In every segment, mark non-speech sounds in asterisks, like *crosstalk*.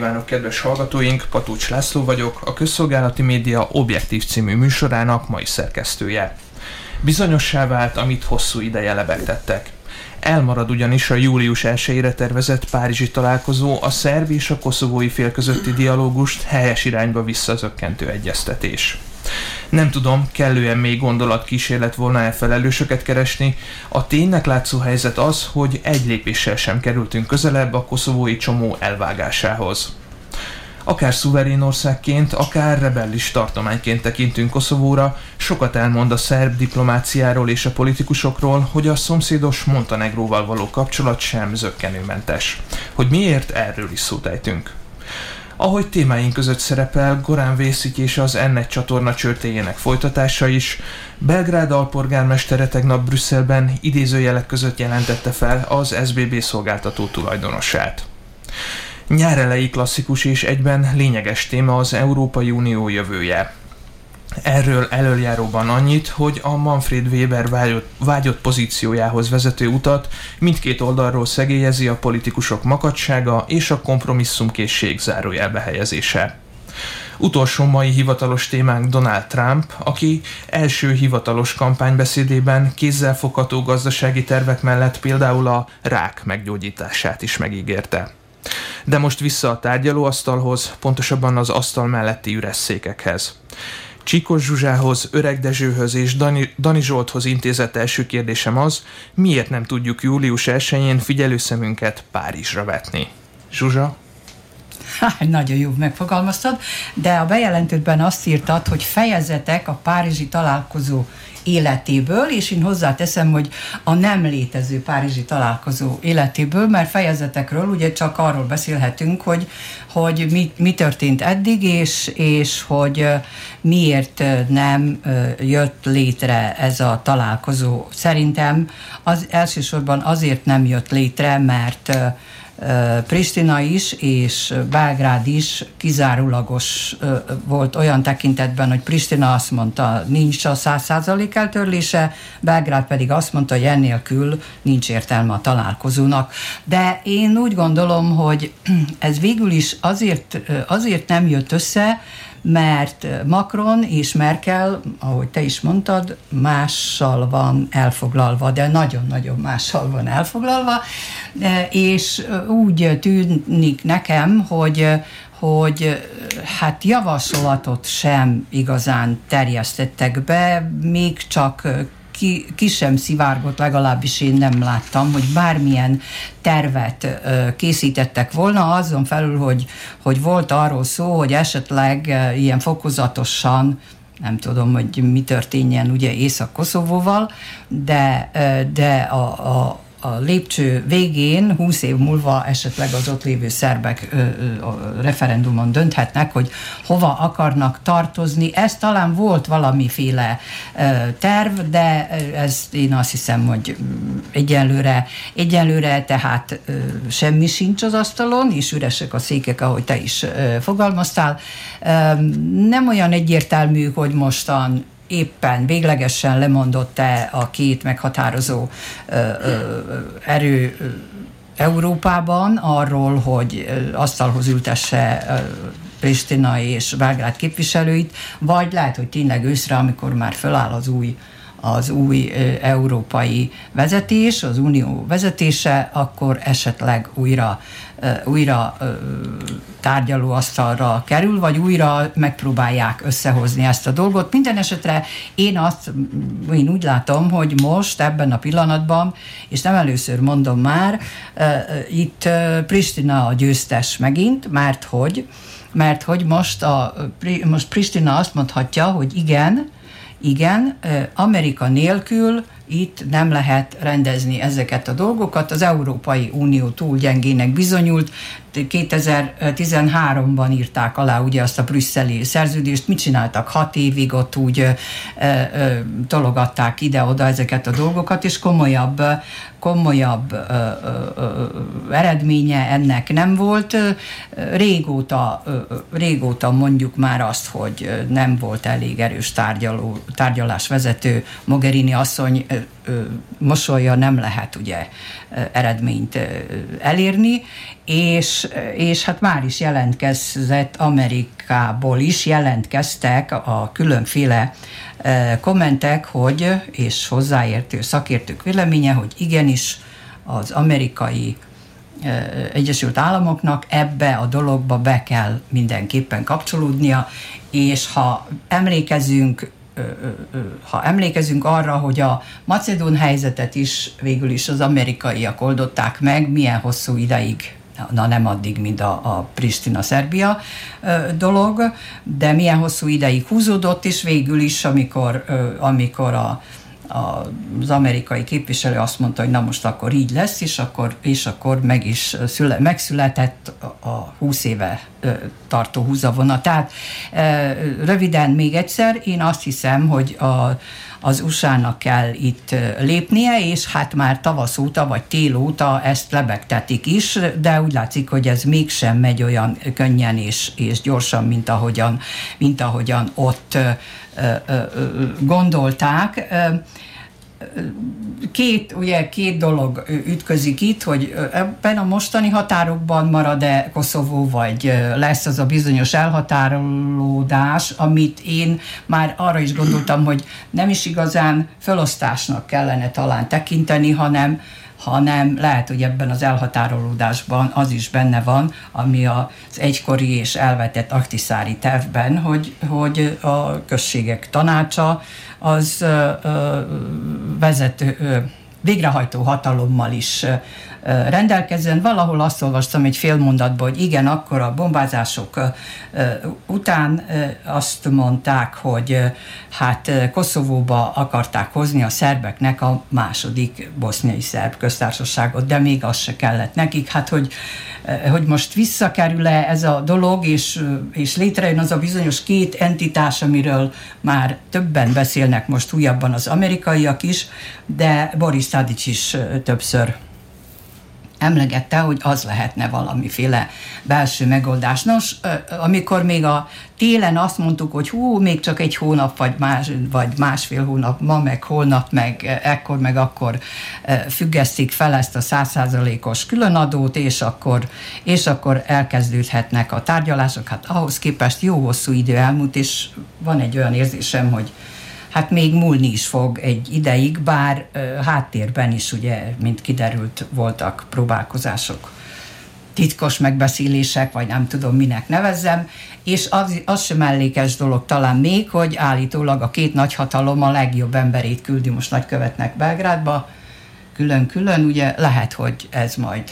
Kívánok, kedves hallgatóink! Patúcs László vagyok, a Közszolgálati Média Objektív című műsorának mai szerkesztője. Bizonyossá vált, amit hosszú ideje lebegtettek. Elmarad ugyanis a július 1-ére tervezett Párizsi találkozó a szerb és a koszovói fél közötti dialógust helyes irányba visszazökkentő egyeztetés. Nem tudom, kellően még gondolatkísérlet volna-e felelősöket keresni. A ténynek látszó helyzet az, hogy egy lépéssel sem kerültünk közelebb a koszovói csomó elvágásához. Akár szuverén országként, akár rebellis tartományként tekintünk Koszovóra, sokat elmond a szerb diplomáciáról és a politikusokról, hogy a szomszédos Montenegróval való kapcsolat sem zöggenőmentes. Hogy miért, erről is szót. Ahogy témáink között szerepel Gorán Vészik és az N1 csatorna csörtéjének folytatása is, Belgrád alpolgármestere tegnap Brüsszelben idézőjelek között jelentette fel az SBB szolgáltató tulajdonosát. Nyár elejé klasszikus és egyben lényeges téma az Európai Unió jövője. Erről előjáróban annyit, hogy a Manfred Weber vágyott, vágyott pozíciójához vezető utat mindkét oldalról szegélyezi a politikusok makadsága és a kompromisszumkészség zárójelbe helyezése. Utolsó mai hivatalos témánk Donald Trump, aki első hivatalos kampánybeszédében kézzelfogható gazdasági tervek mellett például a rák meggyógyítását is megígérte. De most vissza a tárgyalóasztalhoz, pontosabban az asztal melletti üres székekhez. Csikos Zsuzsához, Öreg Dezsőhöz és Dani, Dani Zsolthoz intézett első kérdésem az, miért nem tudjuk július 1-én figyelőszemünket Párizsra vetni? Zsuzsa? Há, nagyon jó megfogalmaztad, de a bejelentőben azt írtad, hogy fejezetek a párizsi találkozó életéből, és én hozzáteszem, hogy a nem létező párizsi találkozó életéből, mert fejezetekről ugye csak arról beszélhetünk, hogy, hogy mi, mi történt eddig, és, és hogy miért nem jött létre ez a találkozó. Szerintem az elsősorban azért nem jött létre, mert Pristina is és Belgrád is kizárólagos volt olyan tekintetben, hogy Pristina azt mondta, nincs a száz százalék eltörlése, Belgrád pedig azt mondta, hogy ennélkül nincs értelme a találkozónak. De én úgy gondolom, hogy ez végül is azért, azért nem jött össze, mert Macron és Merkel, ahogy te is mondtad, mással van elfoglalva, de nagyon-nagyon mással van elfoglalva, és úgy tűnik nekem, hogy hogy hát javaslatot sem igazán terjesztettek be, még csak ki, ki sem szivárgott, legalábbis én nem láttam, hogy bármilyen tervet készítettek volna, azon felül, hogy, hogy volt arról szó, hogy esetleg ilyen fokozatosan nem tudom, hogy mi történjen ugye Észak-Koszovóval, de, de a, a, a lépcső végén, 20 év múlva esetleg az ott lévő szerbek ö, ö, referendumon dönthetnek, hogy hova akarnak tartozni. Ez talán volt valamiféle ö, terv, de ez én azt hiszem, hogy egyelőre, egyelőre tehát ö, semmi sincs az asztalon, és üresek a székek, ahogy te is ö, fogalmaztál. Ö, nem olyan egyértelmű, hogy mostan éppen véglegesen lemondott-e a két meghatározó ö, ö, erő Európában arról, hogy asztalhoz ültesse Pristina és Belgrád képviselőit, vagy lehet, hogy tényleg őszre, amikor már föláll az új az új európai vezetés, az unió vezetése, akkor esetleg újra, újra tárgyalóasztalra kerül, vagy újra megpróbálják összehozni ezt a dolgot. Minden esetre én azt, én úgy látom, hogy most ebben a pillanatban, és nem először mondom már, itt Pristina a győztes megint, mert hogy, mert hogy most, a, most Pristina azt mondhatja, hogy igen, igen, Amerika nélkül itt nem lehet rendezni ezeket a dolgokat. Az Európai Unió túl gyengének bizonyult. 2013-ban írták alá ugye azt a brüsszeli szerződést, mit csináltak? Hat évig, ott úgy ö, ö, tologatták ide-oda ezeket a dolgokat, és komolyabb, komolyabb ö, ö, eredménye ennek nem volt. Régóta, ö, régóta mondjuk már azt, hogy nem volt elég erős tárgyaló, tárgyalásvezető Mogherini asszony mosolya nem lehet ugye eredményt elérni, és, és hát már is jelentkezett Amerikából is, jelentkeztek a különféle kommentek, hogy, és hozzáértő szakértők véleménye, hogy igenis az amerikai Egyesült Államoknak ebbe a dologba be kell mindenképpen kapcsolódnia, és ha emlékezünk ha emlékezünk arra, hogy a macedón helyzetet is végül is az amerikaiak oldották meg, milyen hosszú ideig na nem addig, mint a, a Pristina-Szerbia dolog, de milyen hosszú ideig húzódott, és végül is, amikor, amikor a, az amerikai képviselő azt mondta, hogy na most akkor így lesz, és akkor, és akkor meg is szüle, megszületett a 20 éve tartó húzavona. Tehát röviden még egyszer, én azt hiszem, hogy a, az USA-nak kell itt lépnie, és hát már tavasz óta vagy tél óta ezt lebegtetik is, de úgy látszik, hogy ez mégsem megy olyan könnyen és, és gyorsan, mint ahogyan, mint ahogyan ott gondolták két, ugye két dolog ütközik itt, hogy ebben a mostani határokban marad-e Koszovó, vagy lesz az a bizonyos elhatárolódás, amit én már arra is gondoltam, hogy nem is igazán felosztásnak kellene talán tekinteni, hanem hanem lehet, hogy ebben az elhatárolódásban az is benne van, ami az egykori és elvetett aktiszári tervben, hogy, hogy a községek tanácsa az vezető, végrehajtó hatalommal is rendelkezzen. Valahol azt olvastam egy fél mondatban, hogy igen, akkor a bombázások után azt mondták, hogy hát Koszovóba akarták hozni a szerbeknek a második boszniai szerb köztársaságot, de még az se kellett nekik. Hát, hogy, hogy most visszakerül-e ez a dolog, és, és létrejön az a bizonyos két entitás, amiről már többen beszélnek most újabban az amerikaiak is, de Boris Tadic is többször emlegette, hogy az lehetne valamiféle belső megoldás. Nos, amikor még a télen azt mondtuk, hogy hú, még csak egy hónap, vagy, más, vagy másfél hónap, ma meg holnap, meg ekkor, meg akkor függesztik fel ezt a százszázalékos különadót, és akkor, és akkor elkezdődhetnek a tárgyalások. Hát ahhoz képest jó hosszú idő elmúlt, és van egy olyan érzésem, hogy hát még múlni is fog egy ideig, bár háttérben is ugye, mint kiderült, voltak próbálkozások titkos megbeszélések, vagy nem tudom minek nevezzem, és az, az sem mellékes dolog talán még, hogy állítólag a két nagyhatalom a legjobb emberét küldi most nagykövetnek Belgrádba, külön-külön, ugye lehet, hogy ez majd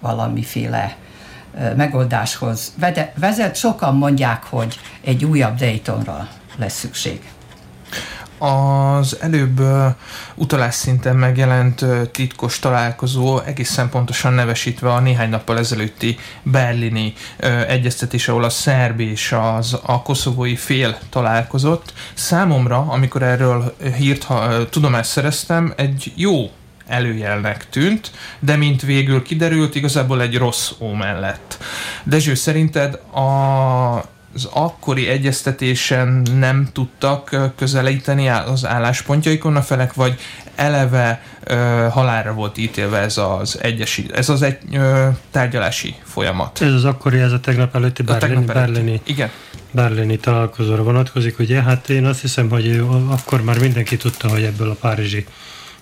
valamiféle megoldáshoz vezet. Sokan mondják, hogy egy újabb Daytonra lesz szükség. Az előbb uh, utalás szinten megjelent titkos találkozó egészen pontosan nevesítve a néhány nappal ezelőtti berlini uh, egyeztetés, ahol a szerb és az, a koszovói fél találkozott. Számomra, amikor erről hírt, ha, tudomást szereztem, egy jó előjelnek tűnt, de mint végül kiderült, igazából egy rossz ómen lett. Dezső, szerinted a az akkori egyeztetésen nem tudtak közelíteni az álláspontjaikon a felek, vagy eleve ö, halálra volt ítélve ez az egyesi, ez az egy ö, tárgyalási folyamat. Ez az akkori, ez a tegnap előtti berlini, berlini, Igen. berlini találkozóra vonatkozik, ugye? Hát én azt hiszem, hogy akkor már mindenki tudta, hogy ebből a párizsi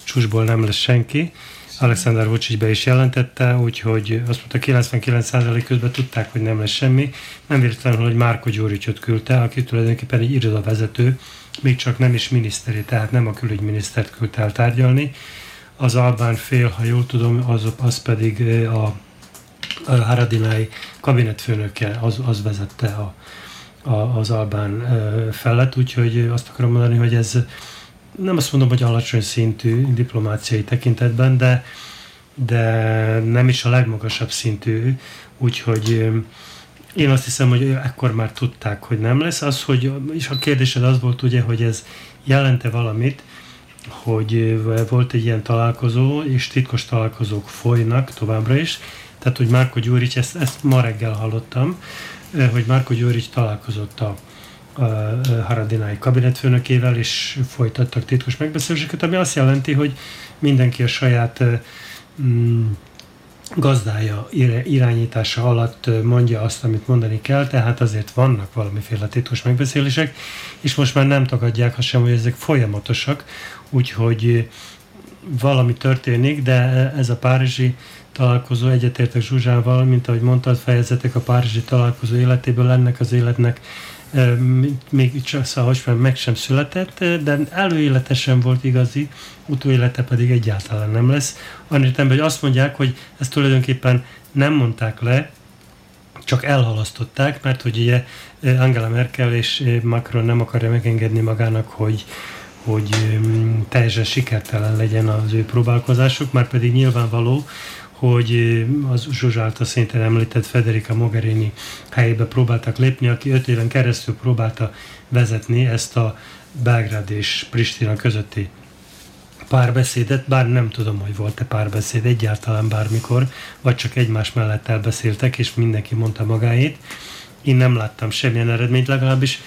csúcsból nem lesz senki, Alexander Vucic be is jelentette, úgyhogy azt mondta 99% közben tudták, hogy nem lesz semmi. Nem véletlenül, hogy Márko Gyuricsot küldte, aki tulajdonképpen egy irodavezető, még csak nem is miniszteri, tehát nem a külügyminisztert küldte el tárgyalni. Az albán fél, ha jól tudom, az, az pedig a, a Haradinai kabinetfőnöke, az, az vezette a, az Albán felett, úgyhogy azt akarom mondani, hogy ez nem azt mondom, hogy alacsony szintű diplomáciai tekintetben, de, de nem is a legmagasabb szintű, úgyhogy én azt hiszem, hogy ekkor már tudták, hogy nem lesz. Az, hogy, és a kérdésed az volt ugye, hogy ez jelente valamit, hogy volt egy ilyen találkozó, és titkos találkozók folynak továbbra is. Tehát, hogy Márko Gyurics, ezt, ezt ma reggel hallottam, hogy Márko Gyurics találkozott a, a Haradinái kabinetfőnökével, és folytattak titkos megbeszéléseket, ami azt jelenti, hogy mindenki a saját mm, gazdája irányítása alatt mondja azt, amit mondani kell, tehát azért vannak valamiféle titkos megbeszélések, és most már nem tagadják azt sem, hogy ezek folyamatosak, úgyhogy valami történik, de ez a párizsi találkozó egyetértek Zsuzsával, mint ahogy mondtad, fejezetek a párizsi találkozó életéből, ennek az életnek még csak szóval meg sem született, de előéletesen volt igazi, utóélete pedig egyáltalán nem lesz. Annyit hogy azt mondják, hogy ezt tulajdonképpen nem mondták le, csak elhalasztották, mert hogy ugye Angela Merkel és Macron nem akarja megengedni magának, hogy, hogy teljesen sikertelen legyen az ő próbálkozásuk, már pedig nyilvánvaló, hogy az Zsuzsa által szintén említett Federica Mogherini helyébe próbáltak lépni, aki öt éven keresztül próbálta vezetni ezt a Belgrád és Pristina közötti párbeszédet, bár nem tudom, hogy volt-e párbeszéd egyáltalán bármikor, vagy csak egymás mellett elbeszéltek, és mindenki mondta magáét. Én nem láttam semmilyen eredményt, legalábbis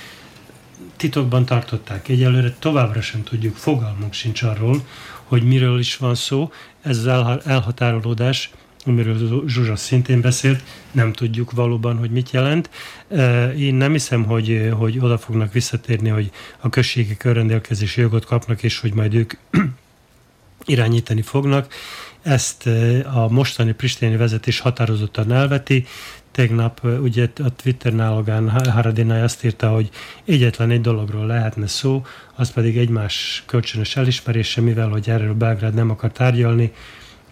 titokban tartották. Egyelőre továbbra sem tudjuk, fogalmunk sincs arról, hogy miről is van szó. Ez az elhatárolódás, amiről Zsuzsa szintén beszélt, nem tudjuk valóban, hogy mit jelent. Én nem hiszem, hogy, hogy oda fognak visszatérni, hogy a községek önrendelkezési jogot kapnak, és hogy majd ők *clears throat* irányítani fognak. Ezt a mostani pristéni vezetés határozottan elveti. Tegnap ugye a Twitter nálogán Haradinai azt írta, hogy egyetlen egy dologról lehetne szó, az pedig egymás kölcsönös elismerése, mivel hogy erről Belgrád nem akar tárgyalni,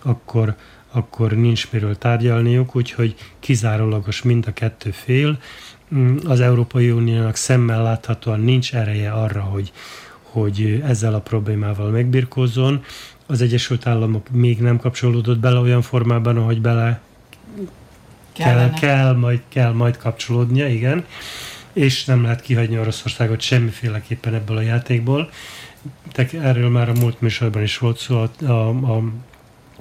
akkor, akkor nincs miről tárgyalniuk, úgyhogy kizárólagos mind a kettő fél. Mm, az Európai Uniónak szemmel láthatóan nincs ereje arra, hogy, hogy ezzel a problémával megbirkózzon. Az Egyesült Államok még nem kapcsolódott bele olyan formában, ahogy bele kell, kell, majd, kell majd kapcsolódnia, igen, és nem lehet kihagyni Oroszországot semmiféleképpen ebből a játékból. De erről már a múlt műsorban is volt szó, a, a, a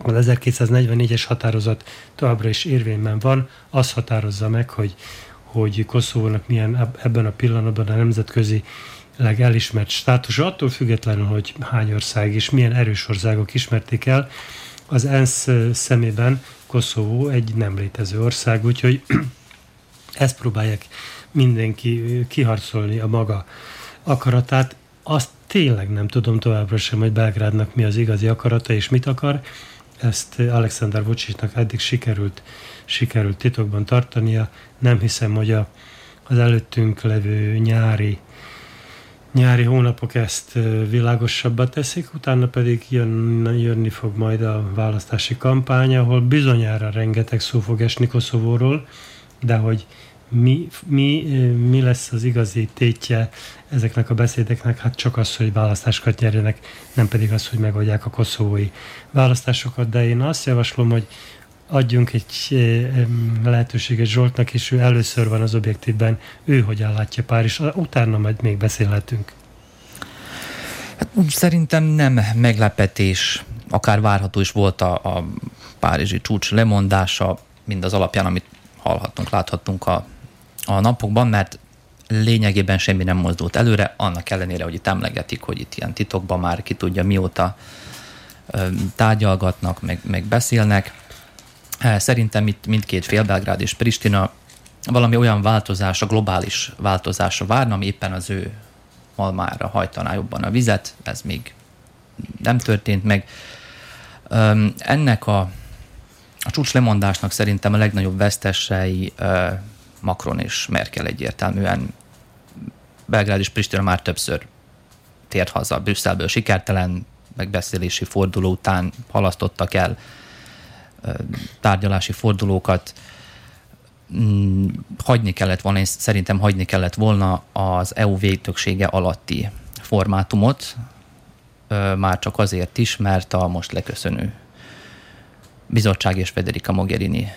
az 1244-es határozat továbbra is érvényben van, az határozza meg, hogy, hogy Koszovónak milyen ebben a pillanatban a nemzetközi elismert státus, attól függetlenül, hogy hány ország és milyen erős országok ismerték el, az ENSZ szemében Koszovó egy nem létező ország, úgyhogy *clears throat* ezt próbálják mindenki kiharcolni a maga akaratát. Azt tényleg nem tudom továbbra sem, hogy Belgrádnak mi az igazi akarata és mit akar. Ezt Alexander Vucicnak eddig sikerült, sikerült titokban tartania. Nem hiszem, hogy a, az előttünk levő nyári nyári hónapok ezt világosabbá teszik, utána pedig jön, jönni fog majd a választási kampány, ahol bizonyára rengeteg szó fog esni Koszovóról, de hogy mi, mi, mi lesz az igazi tétje ezeknek a beszédeknek? Hát csak az, hogy választásokat nyerjenek, nem pedig az, hogy megoldják a koszovói választásokat, de én azt javaslom, hogy adjunk egy lehetőséget Zsoltnak, és ő először van az objektívben, ő hogyan látja Párizs, utána majd még beszélhetünk. Hát, szerintem nem meglepetés, akár várható is volt a, a párizsi csúcs lemondása, mind az alapján, amit hallhattunk, láthattunk a, a napokban, mert lényegében semmi nem mozdult előre, annak ellenére, hogy itt emlegetik, hogy itt ilyen titokban már ki tudja mióta tárgyalgatnak, meg, meg beszélnek. Szerintem itt mindkét fél, Belgrád és Pristina valami olyan változása, globális változása várna, ami éppen az ő malmára hajtaná jobban a vizet, ez még nem történt meg. Ennek a, a csúcs lemondásnak szerintem a legnagyobb vesztesei Macron és Merkel egyértelműen. Belgrád és Pristina már többször tért haza Brüsszelből sikertelen megbeszélési forduló után halasztottak el tárgyalási fordulókat. mm, hagyni kellett volna, és szerintem hagyni kellett volna az EU végtöksége alatti formátumot, már csak azért is, mert a most leköszönő bizottság és Federica Mogherini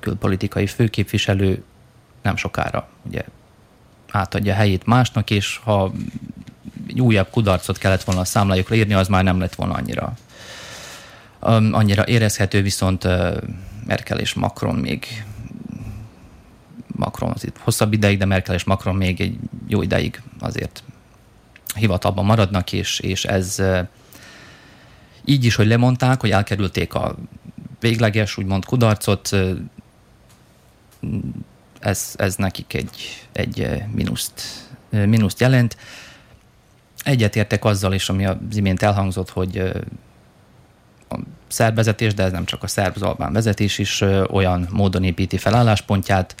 külpolitikai főképviselő nem sokára ugye átadja helyét másnak, és ha újabb kudarcot kellett volna a számlájukra írni, az már nem lett volna annyira annyira érezhető, viszont Merkel és Macron még Macron az itt hosszabb ideig, de Merkel és Macron még egy jó ideig azért hivatalban maradnak, és, és ez így is, hogy lemondták, hogy elkerülték a végleges, úgymond kudarcot, ez, ez nekik egy, egy minuszt, minuszt jelent. Egyetértek azzal is, ami az imént elhangzott, hogy szervezetés, de ez nem csak a szerb albán vezetés is olyan módon építi fel álláspontját,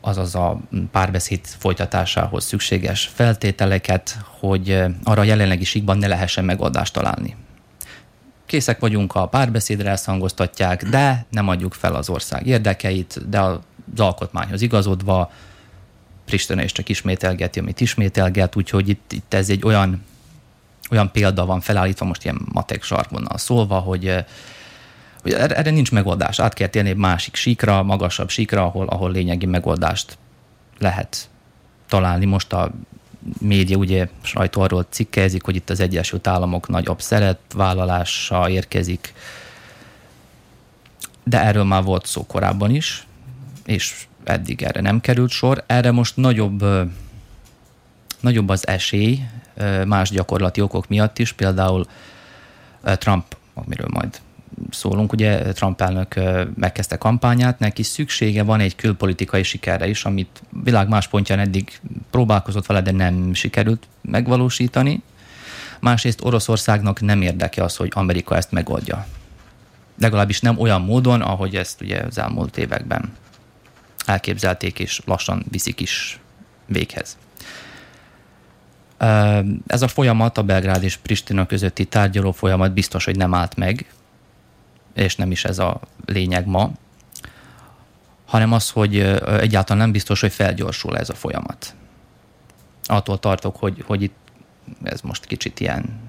azaz a párbeszéd folytatásához szükséges feltételeket, hogy arra a jelenlegi síkban ne lehessen megoldást találni. Készek vagyunk, a párbeszédre elszangoztatják, de nem adjuk fel az ország érdekeit, de az alkotmányhoz igazodva Pristina is csak ismételgeti, amit ismételget, úgyhogy itt, itt ez egy olyan, olyan példa van felállítva, most ilyen matek sarkonnal szólva, hogy hogy erre nincs megoldás. Át kell térni egy másik síkra, magasabb síkra, ahol, ahol lényegi megoldást lehet találni. Most a média ugye sajtó arról cikkezik, hogy itt az Egyesült Államok nagyobb szeretvállalása érkezik, de erről már volt szó korábban is, és eddig erre nem került sor. Erre most nagyobb, nagyobb az esély más gyakorlati okok miatt is, például Trump, amiről majd szólunk, ugye Trump elnök megkezdte kampányát, neki szüksége van egy külpolitikai sikerre is, amit világ más pontján eddig próbálkozott vele, de nem sikerült megvalósítani. Másrészt Oroszországnak nem érdeke az, hogy Amerika ezt megoldja. Legalábbis nem olyan módon, ahogy ezt ugye az elmúlt években elképzelték, és lassan viszik is véghez. Ez a folyamat, a Belgrád és Pristina közötti tárgyaló folyamat biztos, hogy nem állt meg, és nem is ez a lényeg ma, hanem az, hogy egyáltalán nem biztos, hogy felgyorsul ez a folyamat. Attól tartok, hogy, hogy itt ez most kicsit ilyen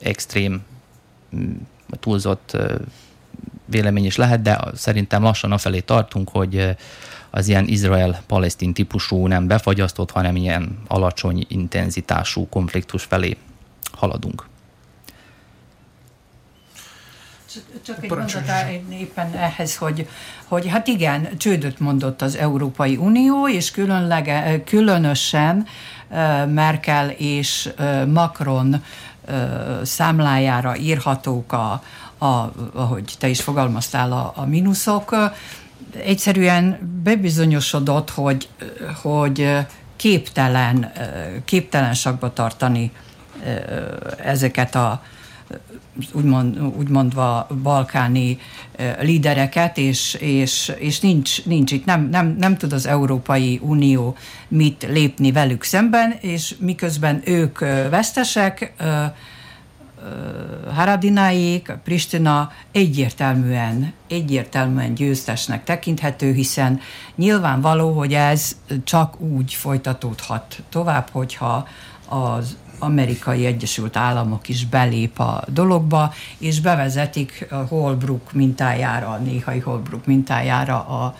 extrém, túlzott vélemény is lehet, de szerintem lassan afelé tartunk, hogy az ilyen Izrael-Palesztin típusú nem befagyasztott, hanem ilyen alacsony intenzitású konfliktus felé haladunk. Csak egy mondat éppen ehhez, hogy, hogy hát igen, csődöt mondott az Európai Unió, és különlege, különösen Merkel és Macron számlájára írhatók a, a, ahogy te is fogalmaztál, a, a mínuszok. Egyszerűen bebizonyosodott, hogy, hogy képtelen, képtelen sakba tartani ezeket a úgymond, úgymondva balkáni lídereket, és, és, és nincs, nincs itt, nem, nem, nem tud az Európai Unió mit lépni velük szemben, és miközben ők vesztesek, Haradináék, Pristina egyértelműen, egyértelműen győztesnek tekinthető, hiszen nyilvánvaló, hogy ez csak úgy folytatódhat tovább, hogyha az amerikai Egyesült Államok is belép a dologba, és bevezetik a Holbrook mintájára, a néhai Holbrook mintájára a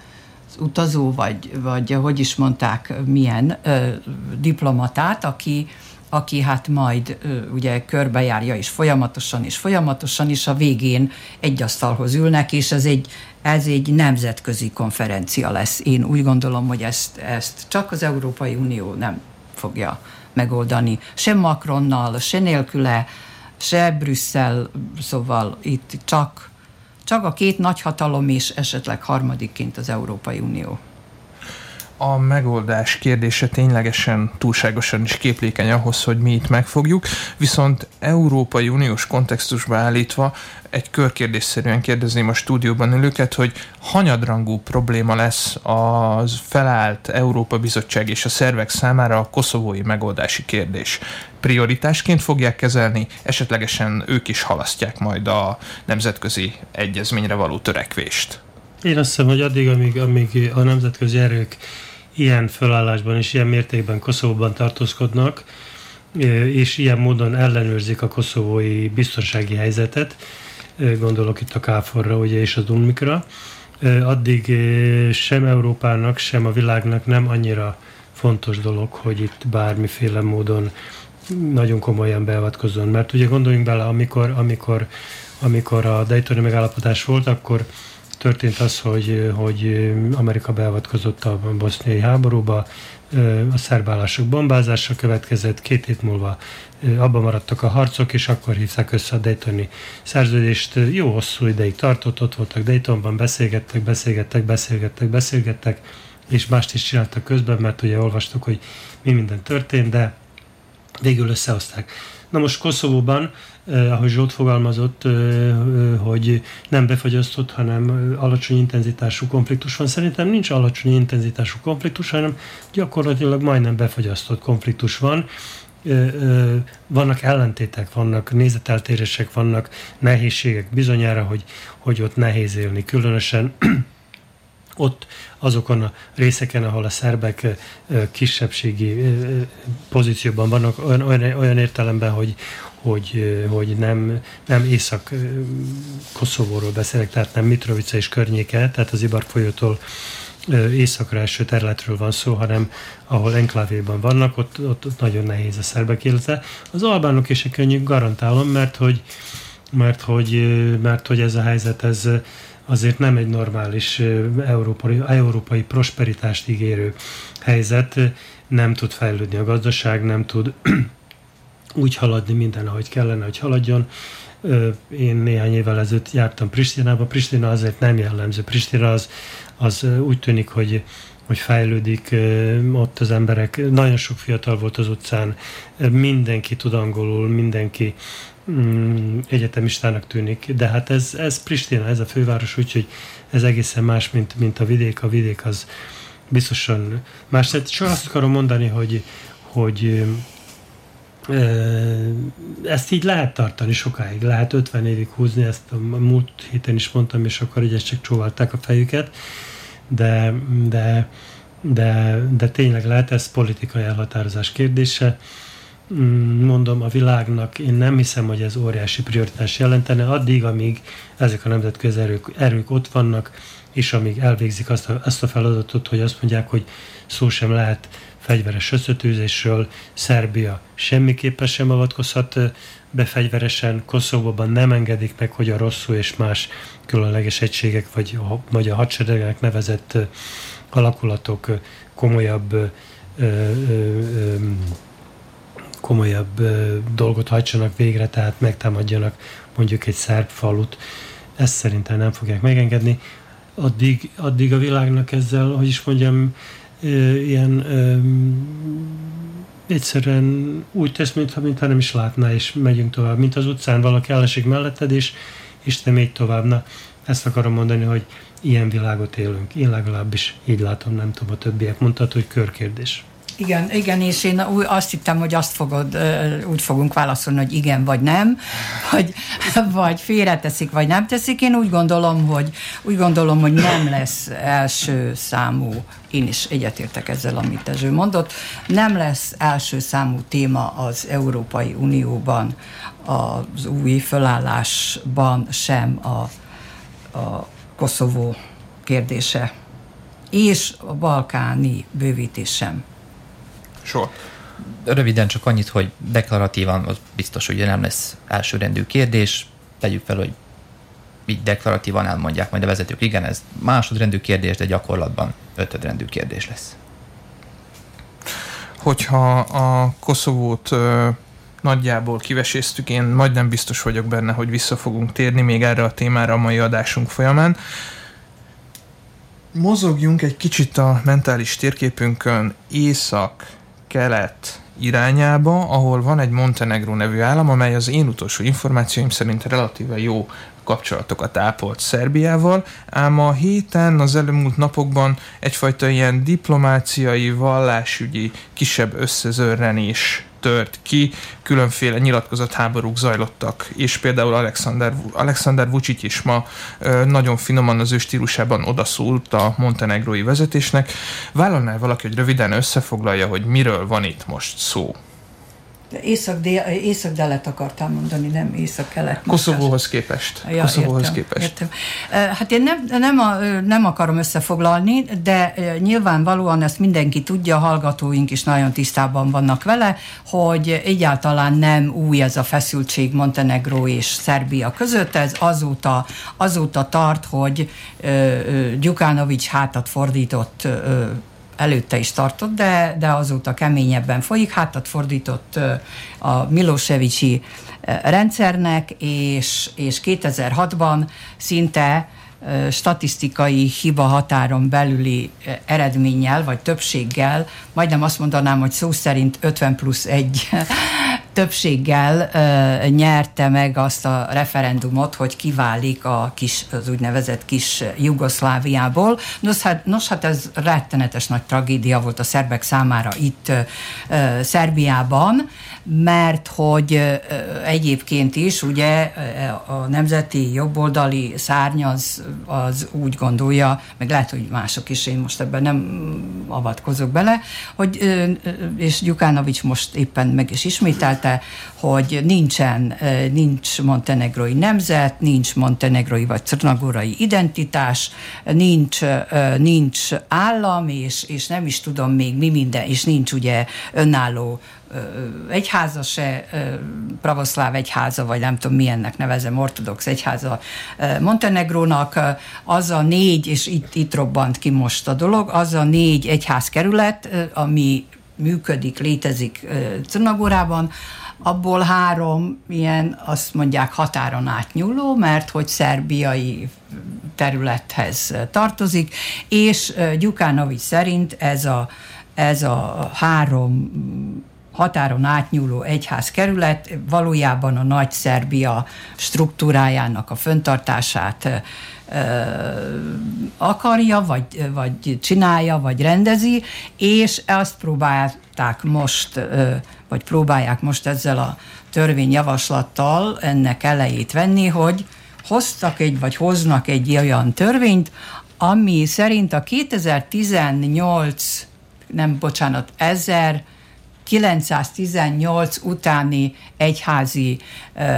az utazó, vagy, vagy hogy is mondták, milyen ö, diplomatát, aki, aki hát majd ugye körbejárja is folyamatosan és folyamatosan, és a végén egy asztalhoz ülnek, és ez egy, ez egy nemzetközi konferencia lesz. Én úgy gondolom, hogy ezt, ezt csak az Európai Unió nem fogja megoldani, se Macronnal, se nélküle, se Brüsszel, szóval itt csak, csak a két nagyhatalom és esetleg harmadikként az Európai Unió a megoldás kérdése ténylegesen túlságosan is képlékeny ahhoz, hogy mi itt megfogjuk, viszont Európai Uniós kontextusba állítva egy körkérdésszerűen kérdezném a stúdióban ülőket, hogy hanyadrangú probléma lesz az felállt Európa Bizottság és a szervek számára a koszovói megoldási kérdés. Prioritásként fogják kezelni, esetlegesen ők is halasztják majd a nemzetközi egyezményre való törekvést. Én azt hiszem, hogy addig, amíg, amíg a nemzetközi erők ilyen felállásban és ilyen mértékben Koszovóban tartózkodnak, és ilyen módon ellenőrzik a koszovói biztonsági helyzetet, gondolok itt a Káforra ugye, és az Dunmikra, addig sem Európának, sem a világnak nem annyira fontos dolog, hogy itt bármiféle módon nagyon komolyan beavatkozzon. Mert ugye gondoljunk bele, amikor, amikor, amikor a Daytoni megállapodás volt, akkor történt az, hogy, hogy Amerika beavatkozott a boszniai háborúba, a szerbálások bombázása következett, két hét múlva abban maradtak a harcok, és akkor hívták össze a Daytoni szerződést. Jó hosszú ideig tartott, ott voltak Daytonban, beszélgettek, beszélgettek, beszélgettek, beszélgettek, és mást is csináltak közben, mert ugye olvastuk, hogy mi minden történt, de végül összehozták. Na most Koszovóban, eh, ahogy Zsolt fogalmazott, eh, eh, hogy nem befagyasztott, hanem alacsony intenzitású konfliktus van. Szerintem nincs alacsony intenzitású konfliktus, hanem gyakorlatilag majdnem befagyasztott konfliktus van. Vannak ellentétek, vannak nézeteltérések, vannak nehézségek bizonyára, hogy, hogy ott nehéz élni. Különösen *clears throat* ott azokon a részeken, ahol a szerbek kisebbségi pozícióban vannak, olyan, olyan, olyan értelemben, hogy, hogy, hogy nem, nem Észak-Koszovóról beszélek, tehát nem Mitrovica és környéke, tehát az Ibar folyótól északra eső területről van szó, hanem ahol enklávéban vannak, ott, ott, ott nagyon nehéz a szerbek élete. Az albánok is könnyű, garantálom, mert hogy, mert hogy, mert hogy ez a helyzet, ez, azért nem egy normális európai, európai prosperitást ígérő helyzet, nem tud fejlődni a gazdaság, nem tud úgy haladni minden, ahogy kellene, hogy haladjon. Én néhány évvel ezelőtt jártam Pristinába. Pristina azért nem jellemző. Pristina az, az úgy tűnik, hogy hogy fejlődik ott az emberek. Nagyon sok fiatal volt az utcán, mindenki tud angolul, mindenki mm, egyetemistának tűnik, de hát ez, ez Pristina, ez a főváros, úgyhogy ez egészen más, mint, mint a vidék. A vidék az biztosan más. Tehát csak azt akarom mondani, hogy, hogy ezt így lehet tartani sokáig, lehet 50 évig húzni, ezt a múlt héten is mondtam, és akkor így csak csóválták a fejüket, de, de, de, de tényleg lehet ez politikai elhatározás kérdése. Mm, mondom, a világnak én nem hiszem, hogy ez óriási prioritás jelentene, addig, amíg ezek a nemzetközi erők, erők ott vannak, és amíg elvégzik azt a, azt a feladatot, hogy azt mondják, hogy szó sem lehet fegyveres összetűzésről, Szerbia semmiképpen sem avatkozhat be fegyveresen, Koszovóban nem engedik meg, hogy a rosszul és más különleges egységek, vagy a, vagy a hadseregek nevezett alakulatok komolyabb komolyabb dolgot hajtsanak végre, tehát megtámadjanak mondjuk egy szerb falut. Ezt szerintem nem fogják megengedni. Addig, addig a világnak ezzel, hogy is mondjam, ilyen egyszerűen úgy tesz, mintha, mintha nem is látná, és megyünk tovább. Mint az utcán valaki elesik melletted, és, és te még tovább. Na, ezt akarom mondani, hogy ilyen világot élünk. Én legalábbis így látom, nem tudom, a többiek mondtad, hogy körkérdés. Igen, igen, és én azt hittem, hogy azt fogod, úgy fogunk válaszolni, hogy igen vagy nem, vagy, *laughs* vagy félreteszik, vagy nem teszik. Én úgy gondolom, hogy úgy gondolom, hogy nem lesz első számú, én is egyetértek ezzel, amit Ező mondott, nem lesz első számú téma az Európai Unióban, az új fölállásban sem a, a Koszovó kérdése, és a balkáni bővítés sem. Soha. Röviden csak annyit, hogy deklaratívan az biztos, hogy nem lesz elsőrendű kérdés. Tegyük fel, hogy így deklaratívan elmondják majd a vezetők, igen, ez másodrendű kérdés, de gyakorlatban ötödrendű kérdés lesz. Hogyha a Koszovót ö, nagyjából kiveséztük, én majdnem biztos vagyok benne, hogy vissza fogunk térni még erre a témára a mai adásunk folyamán. Mozogjunk egy kicsit a mentális térképünkön észak, kelet irányába, ahol van egy Montenegro nevű állam, amely az én utolsó információim szerint relatíve jó kapcsolatokat ápolt Szerbiával, ám a héten, az elmúlt napokban egyfajta ilyen diplomáciai, vallásügyi, kisebb összezörrenés tört ki, különféle nyilatkozat háborúk zajlottak, és például Alexander, Alexander Vucic is ma nagyon finoman az ő stílusában odaszólt a montenegrói vezetésnek. Vállalná valaki, hogy röviden összefoglalja, hogy miről van itt most szó? Észak-délet akartam mondani, nem észak-kelet. Koszovóhoz képest. Ja, Koszovóhoz értem, képest. Értem. Hát én nem, nem, a, nem akarom összefoglalni, de nyilvánvalóan ezt mindenki tudja, a hallgatóink is nagyon tisztában vannak vele, hogy egyáltalán nem új ez a feszültség Montenegró és Szerbia között, ez azóta, azóta tart, hogy Gyukánovics hátat fordított előtte is tartott, de, de azóta keményebben folyik, hátat fordított a Milosevicsi rendszernek, és, és 2006-ban szinte statisztikai hiba határon belüli eredménnyel, vagy többséggel, majdnem azt mondanám, hogy szó szerint 50 plusz 1 többséggel ö, nyerte meg azt a referendumot, hogy kiválik a kis, az úgynevezett kis Jugoszláviából. Nos hát, nos, hát ez rettenetes nagy tragédia volt a szerbek számára itt ö, Szerbiában, mert hogy ö, egyébként is ugye a nemzeti jobboldali szárny az, az úgy gondolja, meg lehet, hogy mások is, én most ebben nem avatkozok bele, hogy, és Gyukánovics most éppen meg is ismételte, érte, hogy nincsen, nincs montenegrói nemzet, nincs montenegrói vagy crnagorai identitás, nincs, nincs állam, és, és nem is tudom még mi minden, és nincs ugye önálló egyháza se, pravoszláv egyháza, vagy nem tudom milyennek nevezem, ortodox egyháza Montenegrónak, az a négy, és itt, itt robbant ki most a dolog, az a négy egyházkerület, ami működik, létezik Crnagorában, abból három ilyen, azt mondják határon átnyúló, mert hogy szerbiai területhez tartozik, és Gyukánovics szerint ez a, ez a három határon átnyúló egyházkerület. Valójában a nagy Szerbia struktúrájának a föntartását akarja, vagy, vagy csinálja, vagy rendezi, és azt próbálták most, vagy próbálják most ezzel a törvényjavaslattal ennek elejét venni, hogy hoztak egy, vagy hoznak egy olyan törvényt, ami szerint a 2018, nem bocsánat, 1000 918 utáni egyházi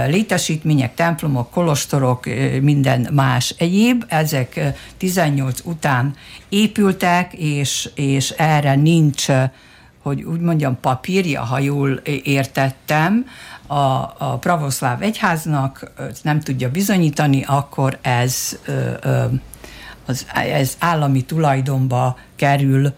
létesítmények, templomok, kolostorok, minden más egyéb, ezek 18 után épültek, és, és erre nincs hogy úgy mondjam, papírja, ha jól értettem, a, a pravoszláv egyháznak nem tudja bizonyítani, akkor ez, ez állami tulajdonba kerül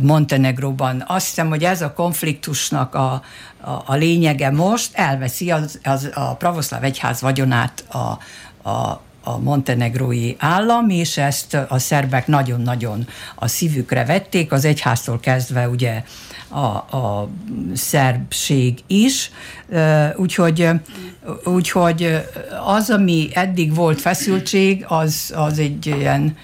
Montenegróban. Azt hiszem, hogy ez a konfliktusnak a, a, a lényege most, elveszi az, az, a pravoszláv egyház vagyonát a, a, a montenegrói állam, és ezt a szerbek nagyon-nagyon a szívükre vették, az egyháztól kezdve ugye a, a szerbség is, úgyhogy, úgyhogy az, ami eddig volt feszültség, az, az egy ilyen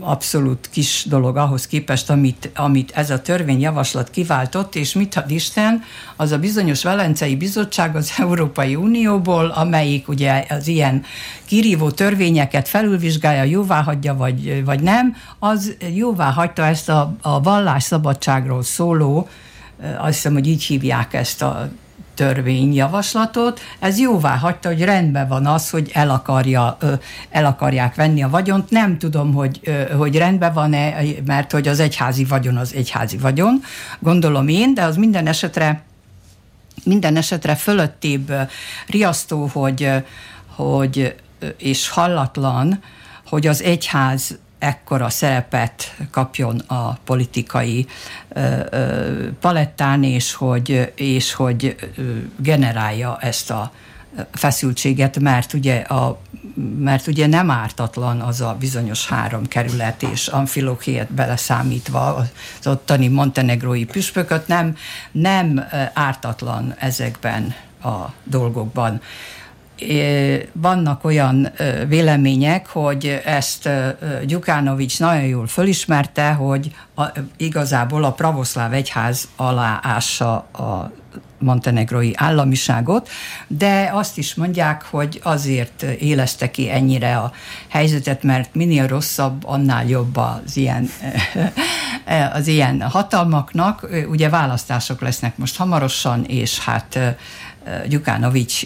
abszolút kis dolog ahhoz képest, amit, amit ez a törvényjavaslat kiváltott, és mit had Isten, az a bizonyos Velencei Bizottság az *laughs* Európai Unióból, amelyik ugye az ilyen kirívó törvényeket felülvizsgálja, jóvá hagyja, vagy, vagy nem, az jóvá hagyta ezt a, a vallásszabadságról szóló, azt hiszem, hogy így hívják ezt a törvényjavaslatot, ez jóvá hagyta, hogy rendben van az, hogy el, akarja, el akarják venni a vagyont. Nem tudom, hogy, hogy rendben van-e, mert hogy az egyházi vagyon az egyházi vagyon, gondolom én, de az minden esetre minden esetre fölöttébb riasztó, hogy, hogy és hallatlan, hogy az egyház ekkora szerepet kapjon a politikai palettán, és hogy, és hogy generálja ezt a feszültséget, mert ugye, a, mert ugye nem ártatlan az a bizonyos három kerület, és Amfilokiet beleszámítva az ottani montenegrói püspököt nem, nem ártatlan ezekben a dolgokban vannak olyan vélemények, hogy ezt Gyukánovics nagyon jól fölismerte, hogy a, igazából a pravoszláv egyház alá ássa a montenegrói államiságot, de azt is mondják, hogy azért élezte ki ennyire a helyzetet, mert minél rosszabb, annál jobb az ilyen, *laughs* az ilyen hatalmaknak. Ugye választások lesznek most hamarosan, és hát Gyukánovics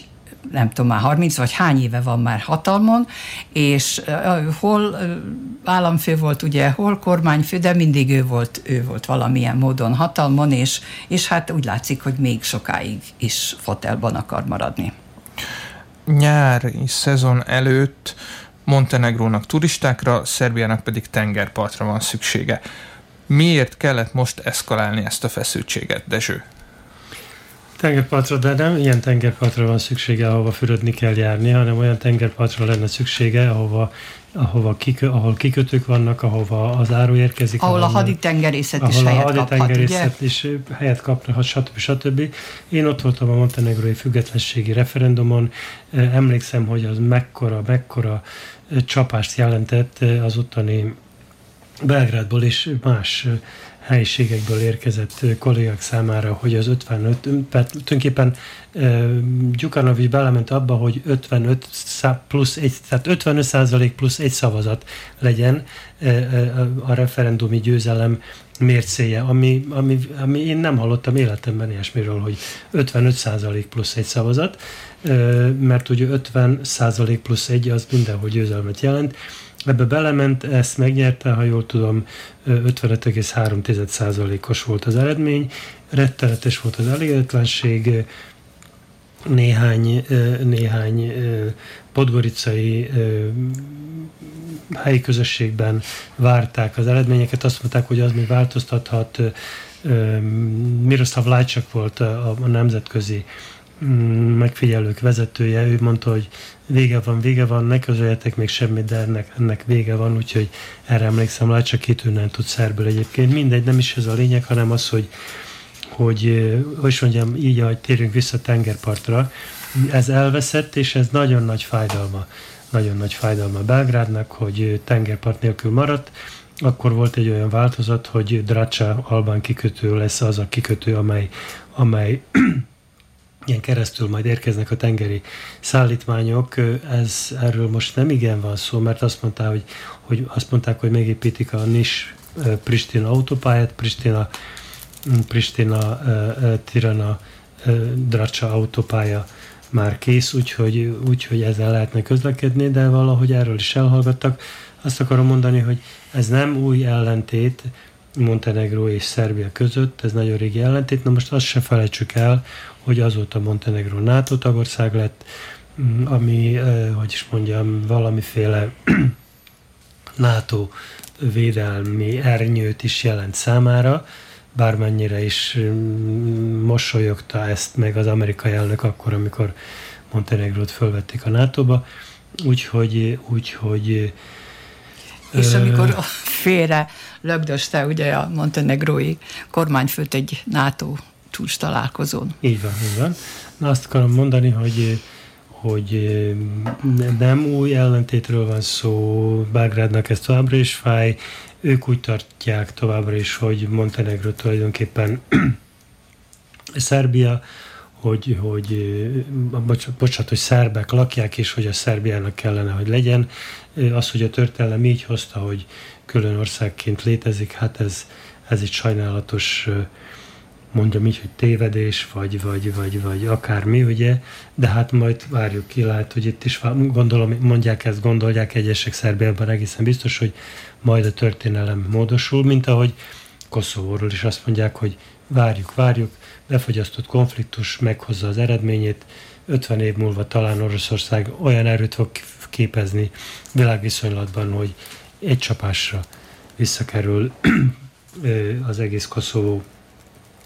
nem tudom már 30 vagy hány éve van már hatalmon, és hol államfő volt, ugye, hol kormányfő, de mindig ő volt, ő volt valamilyen módon hatalmon, és, és hát úgy látszik, hogy még sokáig is fotelban akar maradni. Nyári szezon előtt Montenegrónak turistákra, Szerbiának pedig tengerpartra van szüksége. Miért kellett most eszkalálni ezt a feszültséget, Dezső? Tengerpartra, de nem ilyen tengerpartra van szüksége, ahova fürödni kell járni, hanem olyan tengerpartra lenne szüksége, ahova ahova kikö, ahol kikötők vannak, ahova az áru érkezik. Ahol a haditengerészet is helyet kaphat, a haditengerészet is helyet kaphat, stb. stb. Én ott voltam a montenegrói függetlenségi referendumon, emlékszem, hogy az mekkora, mekkora csapást jelentett az ottani Belgrádból és más helyiségekből érkezett kollégák számára, hogy az 55, tehát tulajdonképpen Gyukanovics belement abba, hogy 55 plusz egy, tehát 55 százalék plusz egy szavazat legyen a referendumi győzelem mércéje, ami, ami, ami én nem hallottam életemben ilyesmiről, hogy 55 százalék plusz egy szavazat, mert ugye 50 százalék plusz egy az mindenhol győzelmet jelent, Ebbe belement, ezt megnyerte, ha jól tudom, 55,3%-os volt az eredmény, rettenetes volt az elégedetlenség, néhány, néhány podgoricai helyi közösségben várták az eredményeket, azt mondták, hogy az még változtathat. Miroslav Lajcsak volt a, a nemzetközi megfigyelők vezetője, ő mondta, hogy vége van, vége van, ne közöljetek még semmit, de ennek, ennek vége van, úgyhogy erre emlékszem, lát csak két nem tud szerből egyébként. Mindegy, nem is ez a lényeg, hanem az, hogy hogy, hogy mondjam, így, hogy térjünk vissza tengerpartra, ez elveszett, és ez nagyon nagy fájdalma, nagyon nagy fájdalma Belgrádnak, hogy tengerpart nélkül maradt, akkor volt egy olyan változat, hogy Dracsa albán kikötő lesz az a kikötő, amely, amely ilyen keresztül majd érkeznek a tengeri szállítmányok, ez erről most nem igen van szó, mert azt, mondta, hogy, hogy azt mondták, hogy megépítik a Nis Pristina autópályát, Pristina, Pristina Tirana Dracsa autópálya már kész, úgyhogy, úgyhogy ezzel lehetne közlekedni, de valahogy erről is elhallgattak. Azt akarom mondani, hogy ez nem új ellentét, Montenegro és Szerbia között, ez nagyon régi ellentét, na most azt se felejtsük el, hogy azóta Montenegro NATO tagország lett, mm, ami, hogy is mondjam, valamiféle *clears throat* NATO védelmi ernyőt is jelent számára, bármennyire is mm, mosolyogta ezt meg az amerikai elnök akkor, amikor Montenegrót fölvették a NATO-ba, úgyhogy, úgyhogy és amikor félre lögdöste ugye a montenegrói kormányfőt egy NATO csúcs találkozón. Így van, így van. Na azt akarom mondani, hogy hogy nem új ellentétről van szó, Belgrádnak ez továbbra is fáj, ők úgy tartják továbbra is, hogy Montenegro tulajdonképpen *clears throat* Szerbia, hogy, hogy bocsánat, hogy szerbek lakják, és hogy a Szerbiának kellene, hogy legyen. Az, hogy a történelem így hozta, hogy külön országként létezik, hát ez, ez egy sajnálatos mondjam így, hogy tévedés, vagy, vagy, vagy, vagy akármi, ugye, de hát majd várjuk ki, lehet, hogy itt is gondolom, mondják ezt, gondolják egyesek Szerbiában egészen biztos, hogy majd a történelem módosul, mint ahogy Koszovóról is azt mondják, hogy várjuk, várjuk, befogyasztott konfliktus meghozza az eredményét, 50 év múlva talán Oroszország olyan erőt fog képezni világviszonylatban, hogy egy csapásra visszakerül *clears throat* az egész Koszovó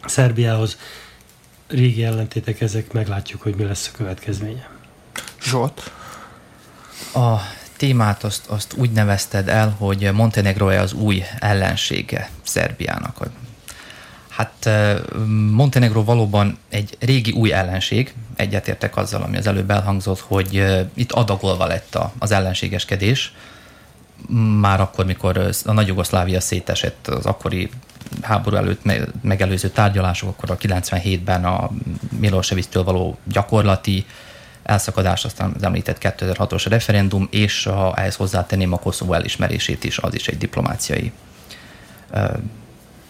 Szerbiához. Régi ellentétek ezek, meglátjuk, hogy mi lesz a következménye. Zsolt? A témát azt, azt úgy nevezted el, hogy Montenegro az új ellensége Szerbiának. Hát Montenegro valóban egy régi új ellenség, egyetértek azzal, ami az előbb elhangzott, hogy itt adagolva lett az ellenségeskedés, már akkor, mikor a Nagy Jugoszlávia szétesett, az akkori háború előtt megelőző tárgyalások, akkor a 97-ben a Milosevic-től való gyakorlati elszakadás, aztán az említett 2006-os referendum, és ha ehhez hozzátenném a Koszovó elismerését is, az is egy diplomáciai uh,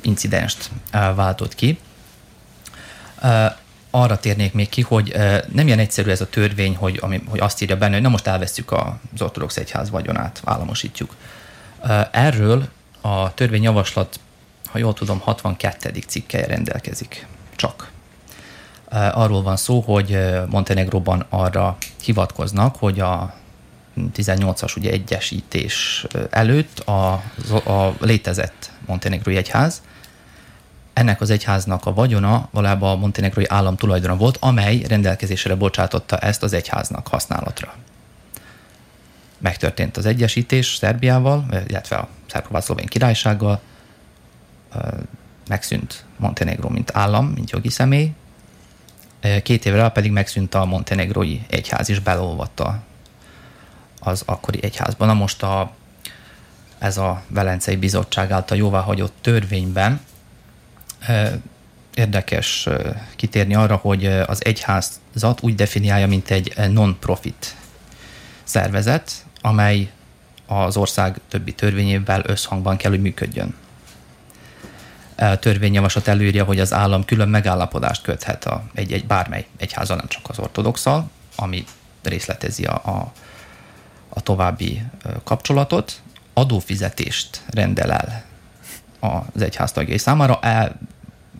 incidenst váltott ki. Arra térnék még ki, hogy nem ilyen egyszerű ez a törvény, hogy, ami, hogy azt írja benne, hogy na most elveszük az ortodox egyház vagyonát, államosítjuk. Erről a törvényjavaslat, ha jól tudom, 62. cikkelje rendelkezik. Csak. Arról van szó, hogy Montenegróban arra hivatkoznak, hogy a 18-as ugye egyesítés előtt a, a létezett montenegrói egyház, ennek az egyháznak a vagyona valójában a montenegrói állam tulajdona volt, amely rendelkezésre bocsátotta ezt az egyháznak használatra. Megtörtént az egyesítés Szerbiával, illetve a szerb királysággal, megszűnt Montenegró, mint állam, mint jogi személy, két évre pedig megszűnt a montenegrói egyház, és belolvatta az akkori egyházban. Na most a, ez a Velencei Bizottság által jóváhagyott törvényben érdekes kitérni arra, hogy az egyházat úgy definiálja, mint egy non-profit szervezet, amely az ország többi törvényével összhangban kell, hogy működjön. Törvényjavaslat előírja, hogy az állam külön megállapodást köthet a, egy, egy bármely egyházal, nem csak az ortodoxal, ami részletezi a, a, a további kapcsolatot, adófizetést rendel el az egyház tagjai számára, el,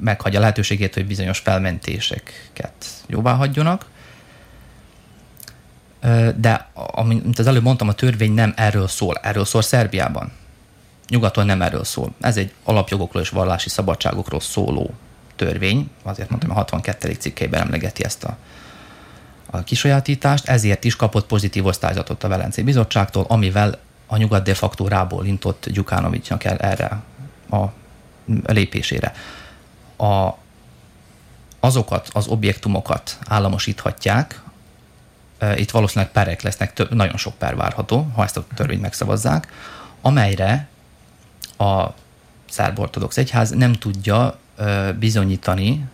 meghagyja lehetőségét, hogy bizonyos felmentéseket jóvá hagyjonak. De, amit az előbb mondtam, a törvény nem erről szól. Erről szól Szerbiában. Nyugaton nem erről szól. Ez egy alapjogokról és vallási szabadságokról szóló törvény. Azért mondtam, a 62. cikkeiben emlegeti ezt a, a kisajátítást, ezért is kapott pozitív osztályzatot a Velencei Bizottságtól, amivel a nyugat de facto rábólintott Gyukánovicsnak erre a lépésére. A, azokat az objektumokat államosíthatják, itt valószínűleg perek lesznek, több, nagyon sok per várható, ha ezt a törvényt megszavazzák, amelyre a szerb ortodox egyház nem tudja bizonyítani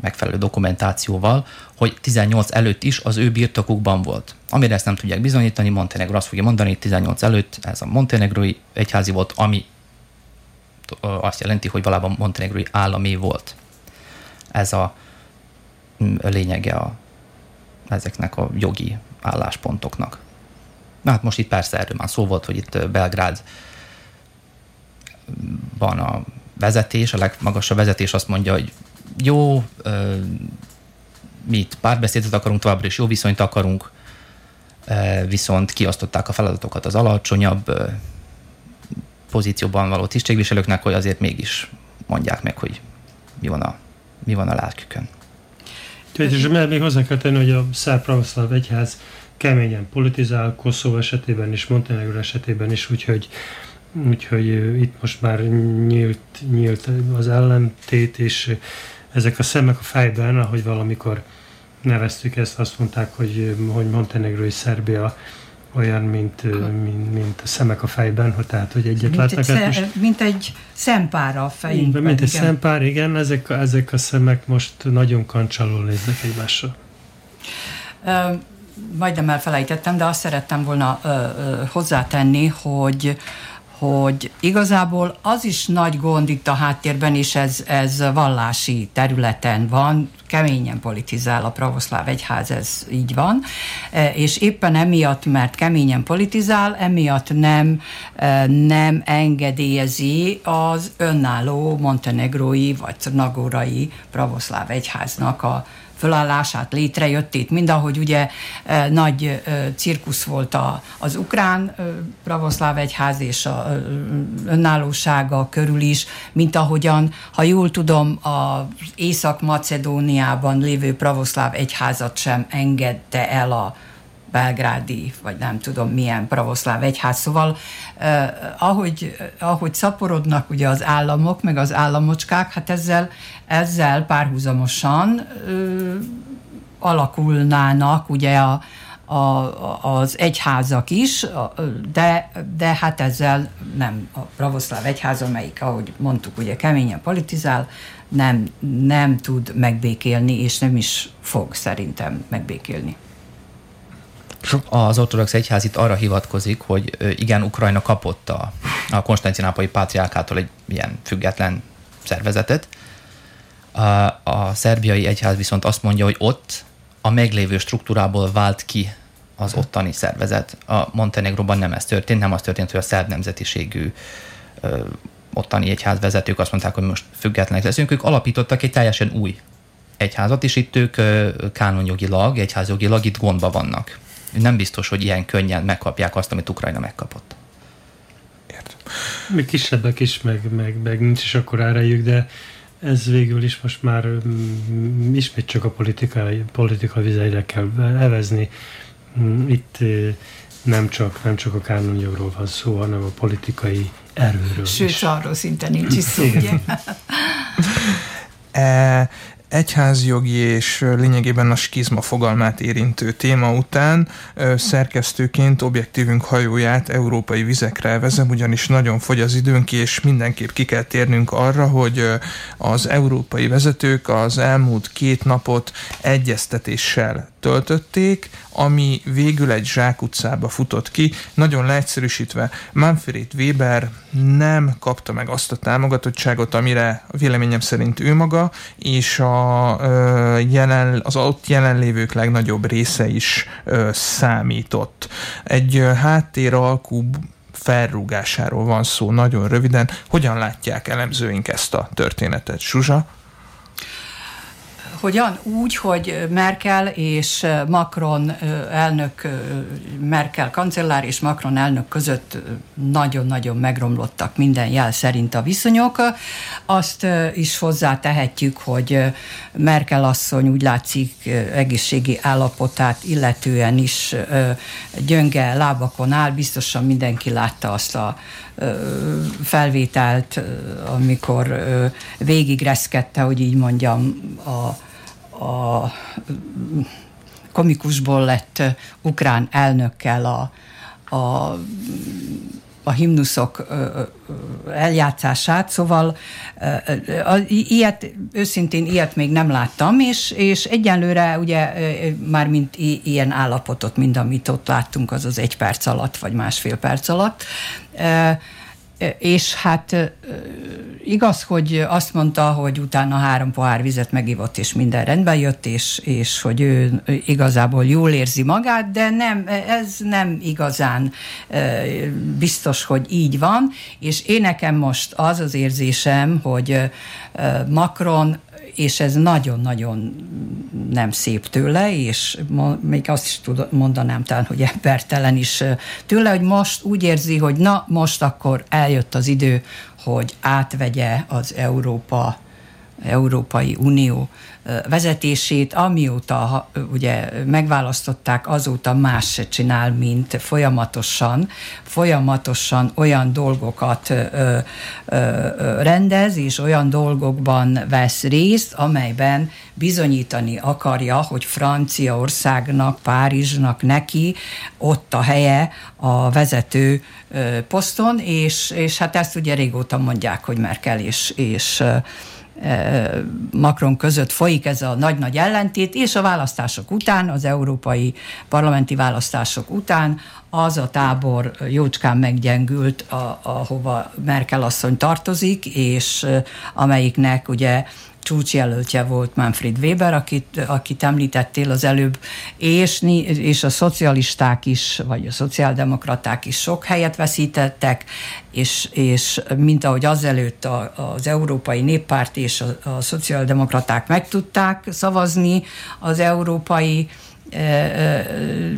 megfelelő dokumentációval, hogy 18 előtt is az ő birtokukban volt. Amire ezt nem tudják bizonyítani, Montenegro azt fogja mondani, hogy 18 előtt ez a montenegrói egyházi volt, ami azt jelenti, hogy valában montenegrói állami volt. Ez a lényege a, ezeknek a jogi álláspontoknak. Na hát most itt persze erről már szó volt, hogy itt Belgrád van a vezetés, a legmagasabb vezetés azt mondja, hogy jó, mi itt párbeszédet akarunk, továbbra is jó viszonyt akarunk, viszont kiosztották a feladatokat az alacsonyabb pozícióban való tisztségviselőknek, hogy azért mégis mondják meg, hogy mi van a, mi van a lelkükön. És még hozzá kell tenni, hogy a szerb pravoszláv egyház keményen politizál, Koszovó esetében is, Montenegro esetében is, úgyhogy úgyhogy itt most már nyílt, nyílt az ellentét, és ezek a szemek a fejben, ahogy valamikor neveztük ezt, azt mondták, hogy, hogy Montenegro és Szerbia olyan, mint, mint, mint a szemek a fejben, hogy tehát, hogy egyet mint látnak. Egy, hát most, mint egy szempára a fejünkben. Mint egy igen. szempár, igen, ezek, ezek a szemek most nagyon kancsalul néznek egymásra. Uh, majdnem elfelejtettem, de azt szerettem volna uh, uh, hozzátenni, hogy hogy igazából az is nagy gond itt a háttérben, és ez, ez vallási területen van, keményen politizál a pravoszláv egyház, ez így van, e, és éppen emiatt, mert keményen politizál, emiatt nem, e, nem engedélyezi az önálló montenegrói vagy nagorai pravoszláv egyháznak a fölállását, létrejöttét, mind ahogy ugye e, nagy e, cirkusz volt a, az ukrán e, pravoszláv egyház és a önállósága körül is, mint ahogyan, ha jól tudom, az Észak-Macedóniában lévő pravoszláv egyházat sem engedte el a belgrádi, vagy nem tudom milyen pravoszláv egyház. Szóval eh, ahogy, ahogy szaporodnak ugye az államok, meg az államocskák, hát ezzel, ezzel párhuzamosan eh, alakulnának ugye a, a, az egyházak is, de, de hát ezzel nem a pravoszláv egyház, amelyik, ahogy mondtuk, ugye keményen politizál, nem, nem tud megbékélni, és nem is fog szerintem megbékélni. Az ortodox egyház itt arra hivatkozik, hogy igen, Ukrajna kapott a, a konstantinápolyi pátriákától egy ilyen független szervezetet. A, a szerbiai egyház viszont azt mondja, hogy ott a meglévő struktúrából vált ki az ottani szervezet. A Montenegróban nem ez történt, nem az történt, hogy a szerb nemzetiségű ö, ottani egyházvezetők azt mondták, hogy most függetlenek leszünk. Ők alapítottak egy teljesen új egyházat, és itt ők kánonjogilag, egyházjogilag itt gondba vannak. Nem biztos, hogy ilyen könnyen megkapják azt, amit Ukrajna megkapott. Értem. Még kisebbek is, meg, meg, meg nincs is akkor erejük, de ez végül is most már mm, ismét csak a politikai, politika vizeire kell evezni. Mm, itt nem csak, nem csak a kánonjogról van szó, hanem a politikai erőről Sőt, is. arról szinte nincs is szó, ugye? *laughs* egyházjogi és lényegében a skizma fogalmát érintő téma után szerkesztőként objektívünk hajóját európai vizekre vezem, ugyanis nagyon fogy az időnk, és mindenképp ki kell térnünk arra, hogy az európai vezetők az elmúlt két napot egyeztetéssel töltötték, ami végül egy zsákutcába futott ki. Nagyon leegyszerűsítve, Manfred Weber nem kapta meg azt a támogatottságot, amire véleményem szerint ő maga, és a, jelen, az ott jelenlévők legnagyobb része is számított. Egy háttér alkú felrúgásáról van szó nagyon röviden. Hogyan látják elemzőink ezt a történetet? Suzsa? Hogyan? Úgy, hogy Merkel és Macron elnök, Merkel kancellár és Macron elnök között nagyon-nagyon megromlottak minden jel szerint a viszonyok. Azt is hozzátehetjük, hogy Merkel asszony úgy látszik egészségi állapotát illetően is gyönge lábakon áll. Biztosan mindenki látta azt a felvételt, amikor végigreszkedte, hogy így mondjam, a a komikusból lett ukrán elnökkel a, a a himnuszok eljátszását, szóval ilyet, őszintén ilyet még nem láttam, és, és egyenlőre ugye már mint ilyen állapotot, mint amit ott láttunk, az az egy perc alatt, vagy másfél perc alatt, és hát igaz, hogy azt mondta, hogy utána három pohár vizet megivott, és minden rendben jött, és, és hogy ő igazából jól érzi magát, de nem, ez nem igazán biztos, hogy így van, és én nekem most az az érzésem, hogy Macron és ez nagyon-nagyon nem szép tőle, és még azt is tud, mondanám talán, hogy embertelen is tőle, hogy most úgy érzi, hogy na, most akkor eljött az idő, hogy átvegye az Európa Európai Unió vezetését, amióta ugye megválasztották, azóta más se csinál, mint folyamatosan, folyamatosan olyan dolgokat ö, ö, rendez, és olyan dolgokban vesz részt, amelyben bizonyítani akarja, hogy Franciaországnak, Párizsnak neki ott a helye a vezető poszton, és, és hát ezt ugye régóta mondják, hogy Merkel és, és Macron között folyik ez a nagy-nagy ellentét, és a választások után, az európai parlamenti választások után az a tábor jócskán meggyengült, a, ahova Merkel asszony tartozik, és amelyiknek ugye csúcsjelöltje volt Manfred Weber, akit, akit említettél az előbb, és, és a szocialisták is, vagy a szociáldemokraták is sok helyet veszítettek, és, és mint ahogy azelőtt a, az Európai Néppárt és a, a szociáldemokraták meg tudták szavazni az európai e, e,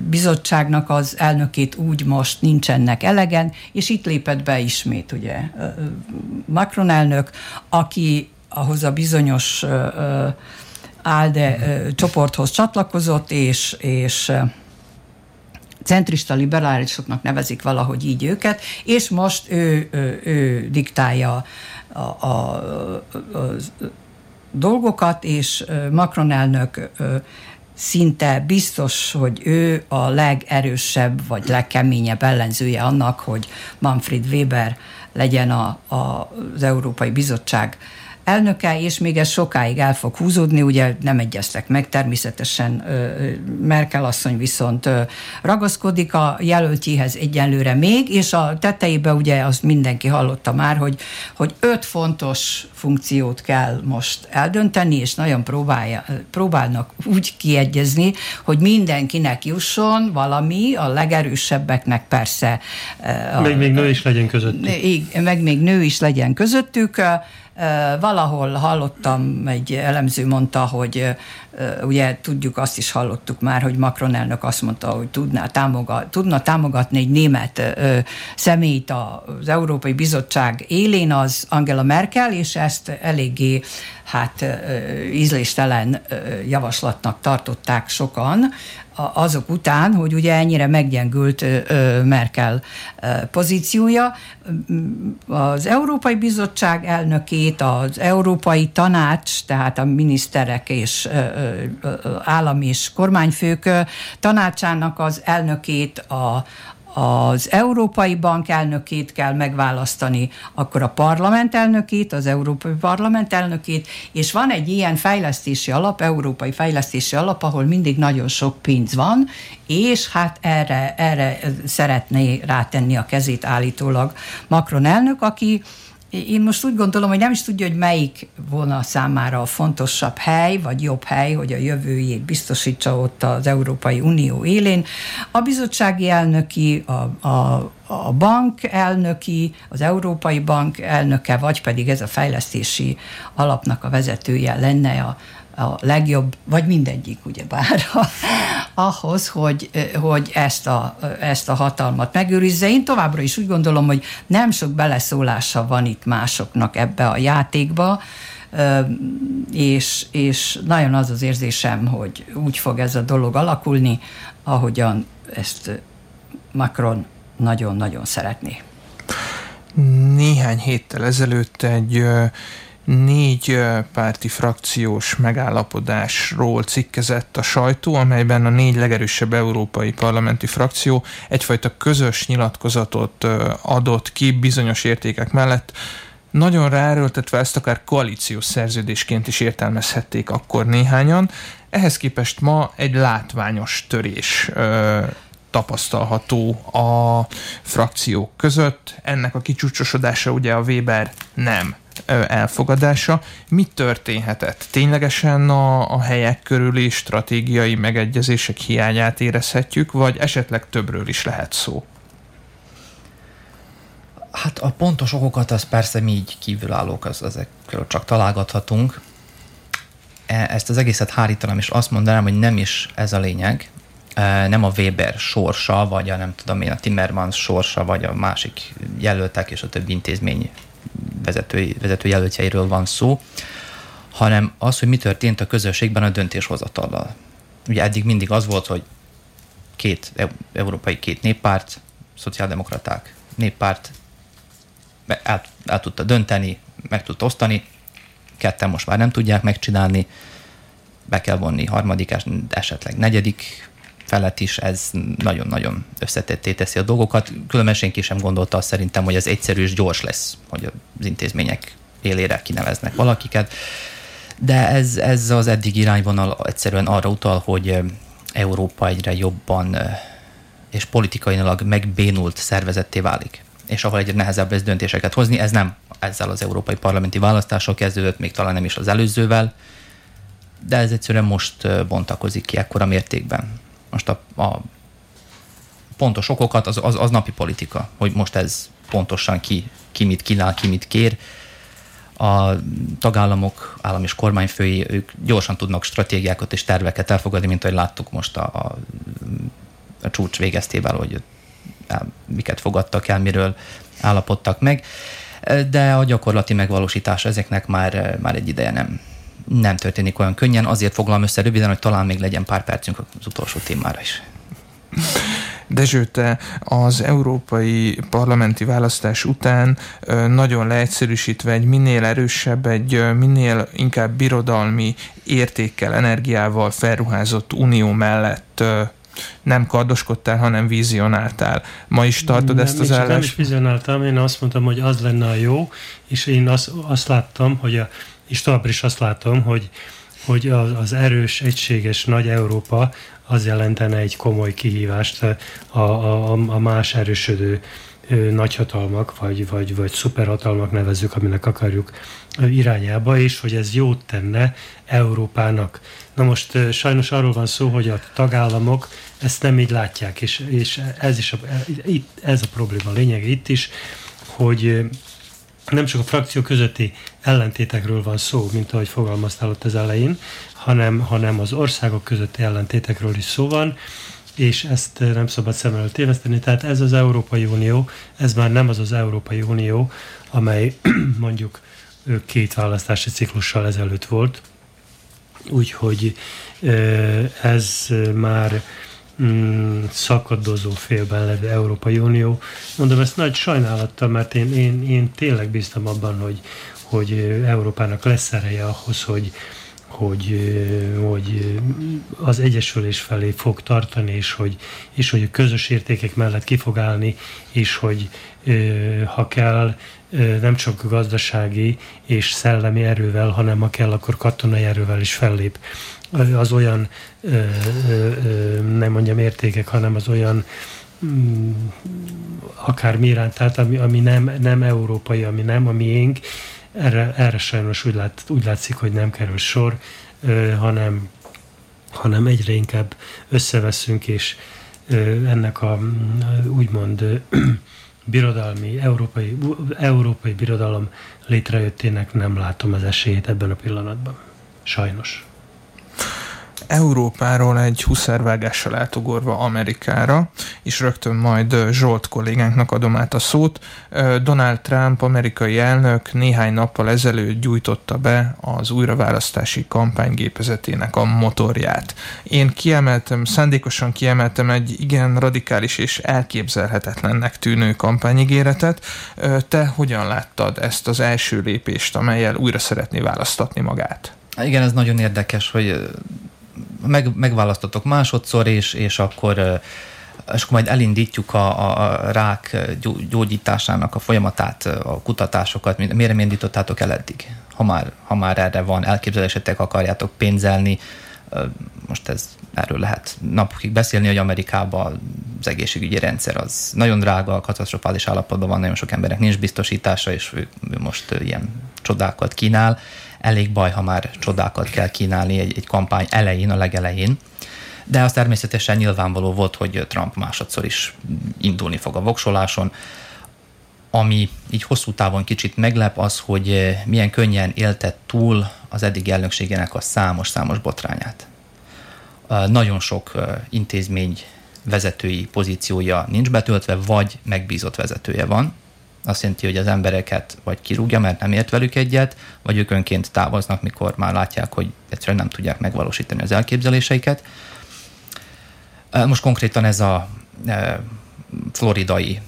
bizottságnak az elnökét úgy most nincsenek elegen, és itt lépett be ismét ugye Macron elnök, aki ahhoz a bizonyos ALDE csoporthoz csatlakozott, és, és centrista liberálisoknak nevezik valahogy így őket, és most ő, ő, ő diktálja a, a, a, a dolgokat, és Macron elnök szinte biztos, hogy ő a legerősebb vagy legkeményebb ellenzője annak, hogy Manfred Weber legyen a, a, az Európai Bizottság elnöke, és még ez sokáig el fog húzódni, ugye nem egyeztek meg, természetesen Merkel asszony viszont ragaszkodik a jelöltjéhez egyenlőre még, és a tetejében ugye azt mindenki hallotta már, hogy, hogy öt fontos funkciót kell most eldönteni, és nagyon próbálja, próbálnak úgy kiegyezni, hogy mindenkinek jusson valami, a legerősebbeknek persze. Meg még nő is legyen közöttük. Meg még nő is legyen közöttük Valahol hallottam, egy elemző mondta, hogy ugye tudjuk, azt is hallottuk már, hogy Macron elnök azt mondta, hogy tudná, támogat, tudna támogatni egy német személyt az Európai Bizottság élén, az Angela Merkel, és ezt eléggé hát ízléstelen javaslatnak tartották sokan, azok után, hogy ugye ennyire meggyengült Merkel pozíciója. Az Európai Bizottság elnökét, az Európai Tanács, tehát a miniszterek és állam és kormányfők tanácsának az elnökét, a, az Európai Bank elnökét kell megválasztani, akkor a parlament elnökét, az Európai Parlament elnökét, és van egy ilyen fejlesztési alap, Európai Fejlesztési Alap, ahol mindig nagyon sok pénz van, és hát erre, erre szeretné rátenni a kezét állítólag Macron elnök, aki én most úgy gondolom, hogy nem is tudja, hogy melyik volna számára a fontosabb hely, vagy jobb hely, hogy a jövőjét biztosítsa ott az Európai Unió élén. A bizottsági elnöki, a, a, a bank elnöki, az Európai Bank elnöke, vagy pedig ez a fejlesztési alapnak a vezetője lenne a, a legjobb, vagy mindegyik, bár ahhoz, hogy, hogy ezt, a, ezt a hatalmat megőrizze. Én továbbra is úgy gondolom, hogy nem sok beleszólása van itt másoknak ebbe a játékba, és, és nagyon az az érzésem, hogy úgy fog ez a dolog alakulni, ahogyan ezt Macron nagyon-nagyon szeretné. Néhány héttel ezelőtt egy négy párti frakciós megállapodásról cikkezett a sajtó, amelyben a négy legerősebb európai parlamenti frakció egyfajta közös nyilatkozatot adott ki bizonyos értékek mellett, nagyon ráerőltetve ezt akár koalíciós szerződésként is értelmezhették akkor néhányan. Ehhez képest ma egy látványos törés tapasztalható a frakciók között. Ennek a kicsúcsosodása ugye a Weber nem elfogadása. Mi történhetett? Ténylegesen a, a helyek körüli stratégiai megegyezések hiányát érezhetjük, vagy esetleg többről is lehet szó? Hát a pontos okokat az persze mi így kívülállók, az, ezekről csak találgathatunk. E, ezt az egészet hárítanám, és azt mondanám, hogy nem is ez a lényeg, nem a Weber sorsa, vagy a nem tudom én, a Timmermans sorsa, vagy a másik jelöltek és a többi intézmény vezető, vezető jelöltjeiről van szó, hanem az, hogy mi történt a közösségben a döntéshozatallal. Ugye eddig mindig az volt, hogy két európai két néppárt, szociáldemokraták, néppárt el, el tudta dönteni, meg tudta osztani, ketten most már nem tudják megcsinálni, be kell vonni harmadik, esetleg negyedik felett is ez nagyon-nagyon összetetté teszi a dolgokat. Különben senki sem gondolta azt szerintem, hogy ez egyszerű és gyors lesz, hogy az intézmények élére kineveznek valakiket. De ez, ez az eddig irányvonal egyszerűen arra utal, hogy Európa egyre jobban és politikailag megbénult szervezetté válik és ahol egyre nehezebb lesz döntéseket hozni. Ez nem ezzel az európai parlamenti választással kezdődött, még talán nem is az előzővel, de ez egyszerűen most bontakozik ki ekkora mértékben. Most a, a pontos okokat, az, az, az napi politika, hogy most ez pontosan ki, ki mit kínál, ki mit kér. A tagállamok, állam és kormányfői, ők gyorsan tudnak stratégiákat és terveket elfogadni, mint ahogy láttuk most a, a, a csúcs végeztével, hogy miket fogadtak el, miről állapodtak meg. De a gyakorlati megvalósítás ezeknek már, már egy ideje nem, nem történik olyan könnyen, azért foglalom össze röviden, hogy talán még legyen pár percünk az utolsó témára is. Dezső, te az európai parlamenti választás után nagyon leegyszerűsítve egy minél erősebb, egy minél inkább birodalmi értékkel, energiával felruházott unió mellett nem kardoskodtál, hanem vizionáltál. Ma is tartod nem, ezt az állást? Nem is vizionáltam, én azt mondtam, hogy az lenne a jó, és én azt, azt láttam, hogy a, és továbbra is azt látom, hogy, hogy az, erős, egységes nagy Európa az jelentene egy komoly kihívást a, a, a más erősödő nagyhatalmak, vagy, vagy, vagy szuperhatalmak nevezzük, aminek akarjuk irányába, és hogy ez jót tenne Európának. Na most sajnos arról van szó, hogy a tagállamok ezt nem így látják, és, és ez is a, itt, ez a probléma lényege itt is, hogy nem csak a frakció közötti ellentétekről van szó, mint ahogy fogalmaztál ott az elején, hanem, hanem az országok közötti ellentétekről is szó van, és ezt nem szabad szem előtt téveszteni. Tehát ez az Európai Unió, ez már nem az az Európai Unió, amely *clears throat* mondjuk két választási ciklussal ezelőtt volt. Úgyhogy ez már mm, szakadozó félben levő Európai Unió. Mondom ezt nagy sajnálattal, mert én, én, én tényleg bíztam abban, hogy, hogy Európának lesz ereje ahhoz, hogy, hogy, hogy az egyesülés felé fog tartani, és hogy, és hogy a közös értékek mellett ki fog állni, és hogy ha kell, nem csak gazdasági és szellemi erővel, hanem ha kell, akkor katonai erővel is fellép. Az olyan, nem mondjam értékek, hanem az olyan mm, akár mi iránt, tehát ami, ami nem, nem európai, ami nem a miénk, erre, erre sajnos úgy, lát, úgy látszik, hogy nem kerül sor, hanem, hanem egyre inkább összeveszünk, és ennek a úgymond *clears throat* birodalmi, európai, európai birodalom létrejöttének nem látom az esélyét ebben a pillanatban. Sajnos. Európáról egy huszárvágással átugorva Amerikára, és rögtön majd Zsolt kollégánknak adom át a szót. Donald Trump, amerikai elnök néhány nappal ezelőtt gyújtotta be az újraválasztási kampánygépezetének a motorját. Én kiemeltem, szándékosan kiemeltem egy igen radikális és elképzelhetetlennek tűnő kampányigéretet. Te hogyan láttad ezt az első lépést, amelyel újra szeretné választatni magát? Igen, ez nagyon érdekes, hogy meg, megválasztotok másodszor, és, és akkor és akkor majd elindítjuk a, a rák gyógyításának a folyamatát, a kutatásokat, miért nem indítottátok el eddig? Ha már, ha már erre van elképzelésetek, akarjátok pénzelni, most ez erről lehet napokig beszélni, hogy Amerikában az egészségügyi rendszer az nagyon drága, katasztrofális állapotban van, nagyon sok emberek nincs biztosítása, és ő, ő most ilyen csodákat kínál elég baj, ha már csodákat kell kínálni egy, egy kampány elején, a legelején. De az természetesen nyilvánvaló volt, hogy Trump másodszor is indulni fog a voksoláson. Ami így hosszú távon kicsit meglep az, hogy milyen könnyen élte túl az eddig elnökségének a számos-számos botrányát. Nagyon sok intézmény vezetői pozíciója nincs betöltve, vagy megbízott vezetője van, azt jelenti, hogy az embereket vagy kirúgja, mert nem ért velük egyet, vagy ők önként távoznak, mikor már látják, hogy egyszerűen nem tudják megvalósítani az elképzeléseiket. Most konkrétan ez a floridai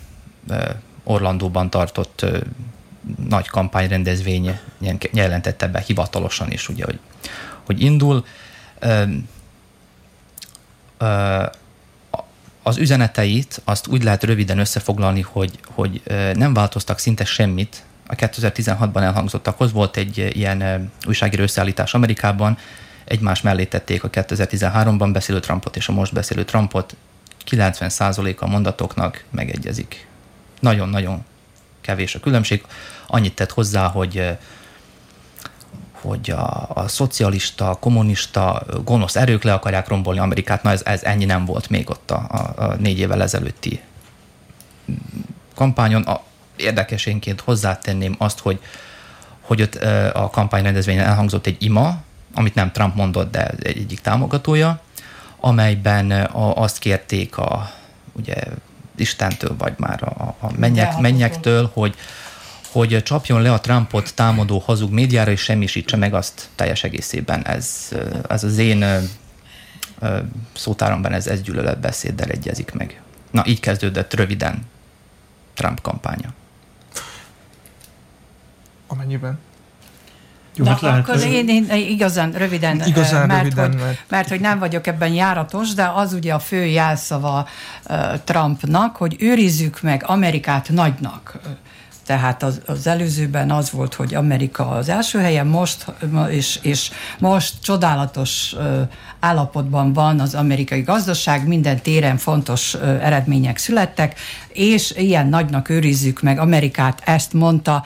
Orlandóban tartott nagy kampányrendezvény jelentette be hivatalosan is, ugye, hogy, hogy indul az üzeneteit azt úgy lehet röviden összefoglalni, hogy, hogy nem változtak szinte semmit a 2016-ban elhangzottakhoz. Volt egy ilyen újságíró összeállítás Amerikában, egymás mellé tették a 2013-ban beszélő Trumpot és a most beszélő Trumpot, 90% a mondatoknak megegyezik. Nagyon-nagyon kevés a különbség. Annyit tett hozzá, hogy hogy a, a szocialista, kommunista, gonosz erők le akarják rombolni Amerikát. Na ez, ez ennyi nem volt még ott a, a, a négy évvel ezelőtti kampányon. A, érdekesénként hozzátenném azt, hogy, hogy ott a kampányrendezvényen elhangzott egy ima, amit nem Trump mondott, de egy egyik támogatója, amelyben a, azt kérték a ugye Istentől, vagy már a, a mennyek, mennyektől, hogy, hogy csapjon le a Trumpot támadó hazug médiára, és semmisítse meg azt teljes egészében. Ez, ez az én szótáromban ez, ez gyűlöletbeszéddel egyezik meg. Na, így kezdődött röviden Trump kampánya. Amennyiben? Jó, hát lehet, akkor én, én igazán röviden, igazán mert, röviden hogy, mert... mert hogy nem vagyok ebben járatos, de az ugye a fő jelszava uh, Trumpnak, hogy őrizzük meg Amerikát nagynak. Tehát az, az előzőben az volt, hogy Amerika az első helyen, most, és, és most csodálatos állapotban van az amerikai gazdaság, minden téren fontos eredmények születtek, és ilyen nagynak őrizzük meg Amerikát, ezt mondta,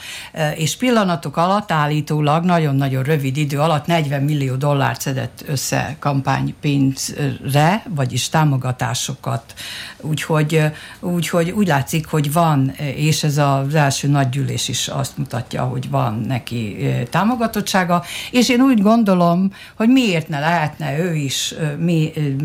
és pillanatok alatt állítólag nagyon-nagyon rövid idő alatt 40 millió dollárt szedett össze kampánypénzre, vagyis támogatásokat. Úgyhogy, úgyhogy úgy látszik, hogy van, és ez az első nagy gyűlés is azt mutatja, hogy van neki támogatottsága, és én úgy gondolom, hogy miért ne lehetne ő is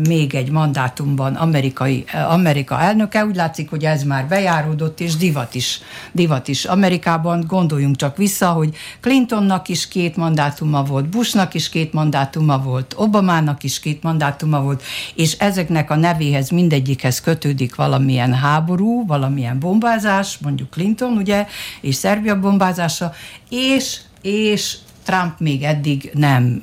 még egy mandátumban amerikai, Amerika elnöke, úgy látszik, hogy ez már bejáródott, és divat is, divat is. Amerikában gondoljunk csak vissza, hogy Clintonnak is két mandátuma volt, Bushnak is két mandátuma volt, Obamának is két mandátuma volt, és ezeknek a nevéhez mindegyikhez kötődik valamilyen háború, valamilyen bombázás, mondjuk Clinton, ugye, és Szerbia bombázása, és, és Trump még eddig nem,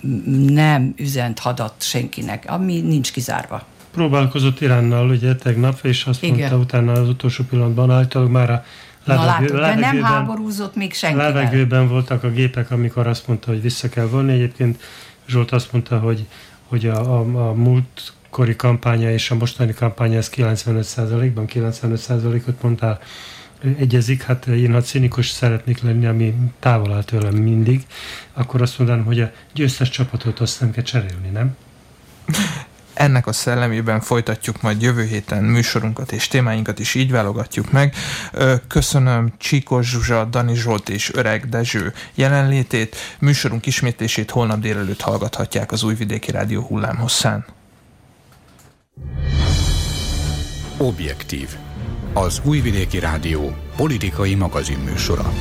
nem üzent hadat senkinek, ami nincs kizárva próbálkozott Iránnal ugye tegnap, és azt Igen. mondta utána az utolsó pillanatban általában már a levegő, Na, látod, levegőben, de nem háborúzott még senkivel. Levegőben voltak a gépek, amikor azt mondta, hogy vissza kell vonni. Egyébként Zsolt azt mondta, hogy, hogy a, a, a múltkori kampánya és a mostani kampánya ez 95%-ban, 95%-ot mondtál, egyezik, hát én ha cinikus szeretnék lenni, ami távol áll tőlem mindig, akkor azt mondanám, hogy a győztes csapatot azt nem kell cserélni, nem? *laughs* Ennek a szellemében folytatjuk majd jövő héten műsorunkat és témáinkat is így válogatjuk meg. Köszönöm Csíkos Zsuzsa, Dani Zsolt és Öreg Dezső jelenlétét. Műsorunk ismétlését holnap délelőtt hallgathatják az Újvidéki Rádió hullámhosszán. Objektív. Az Újvidéki Rádió politikai magazinműsora.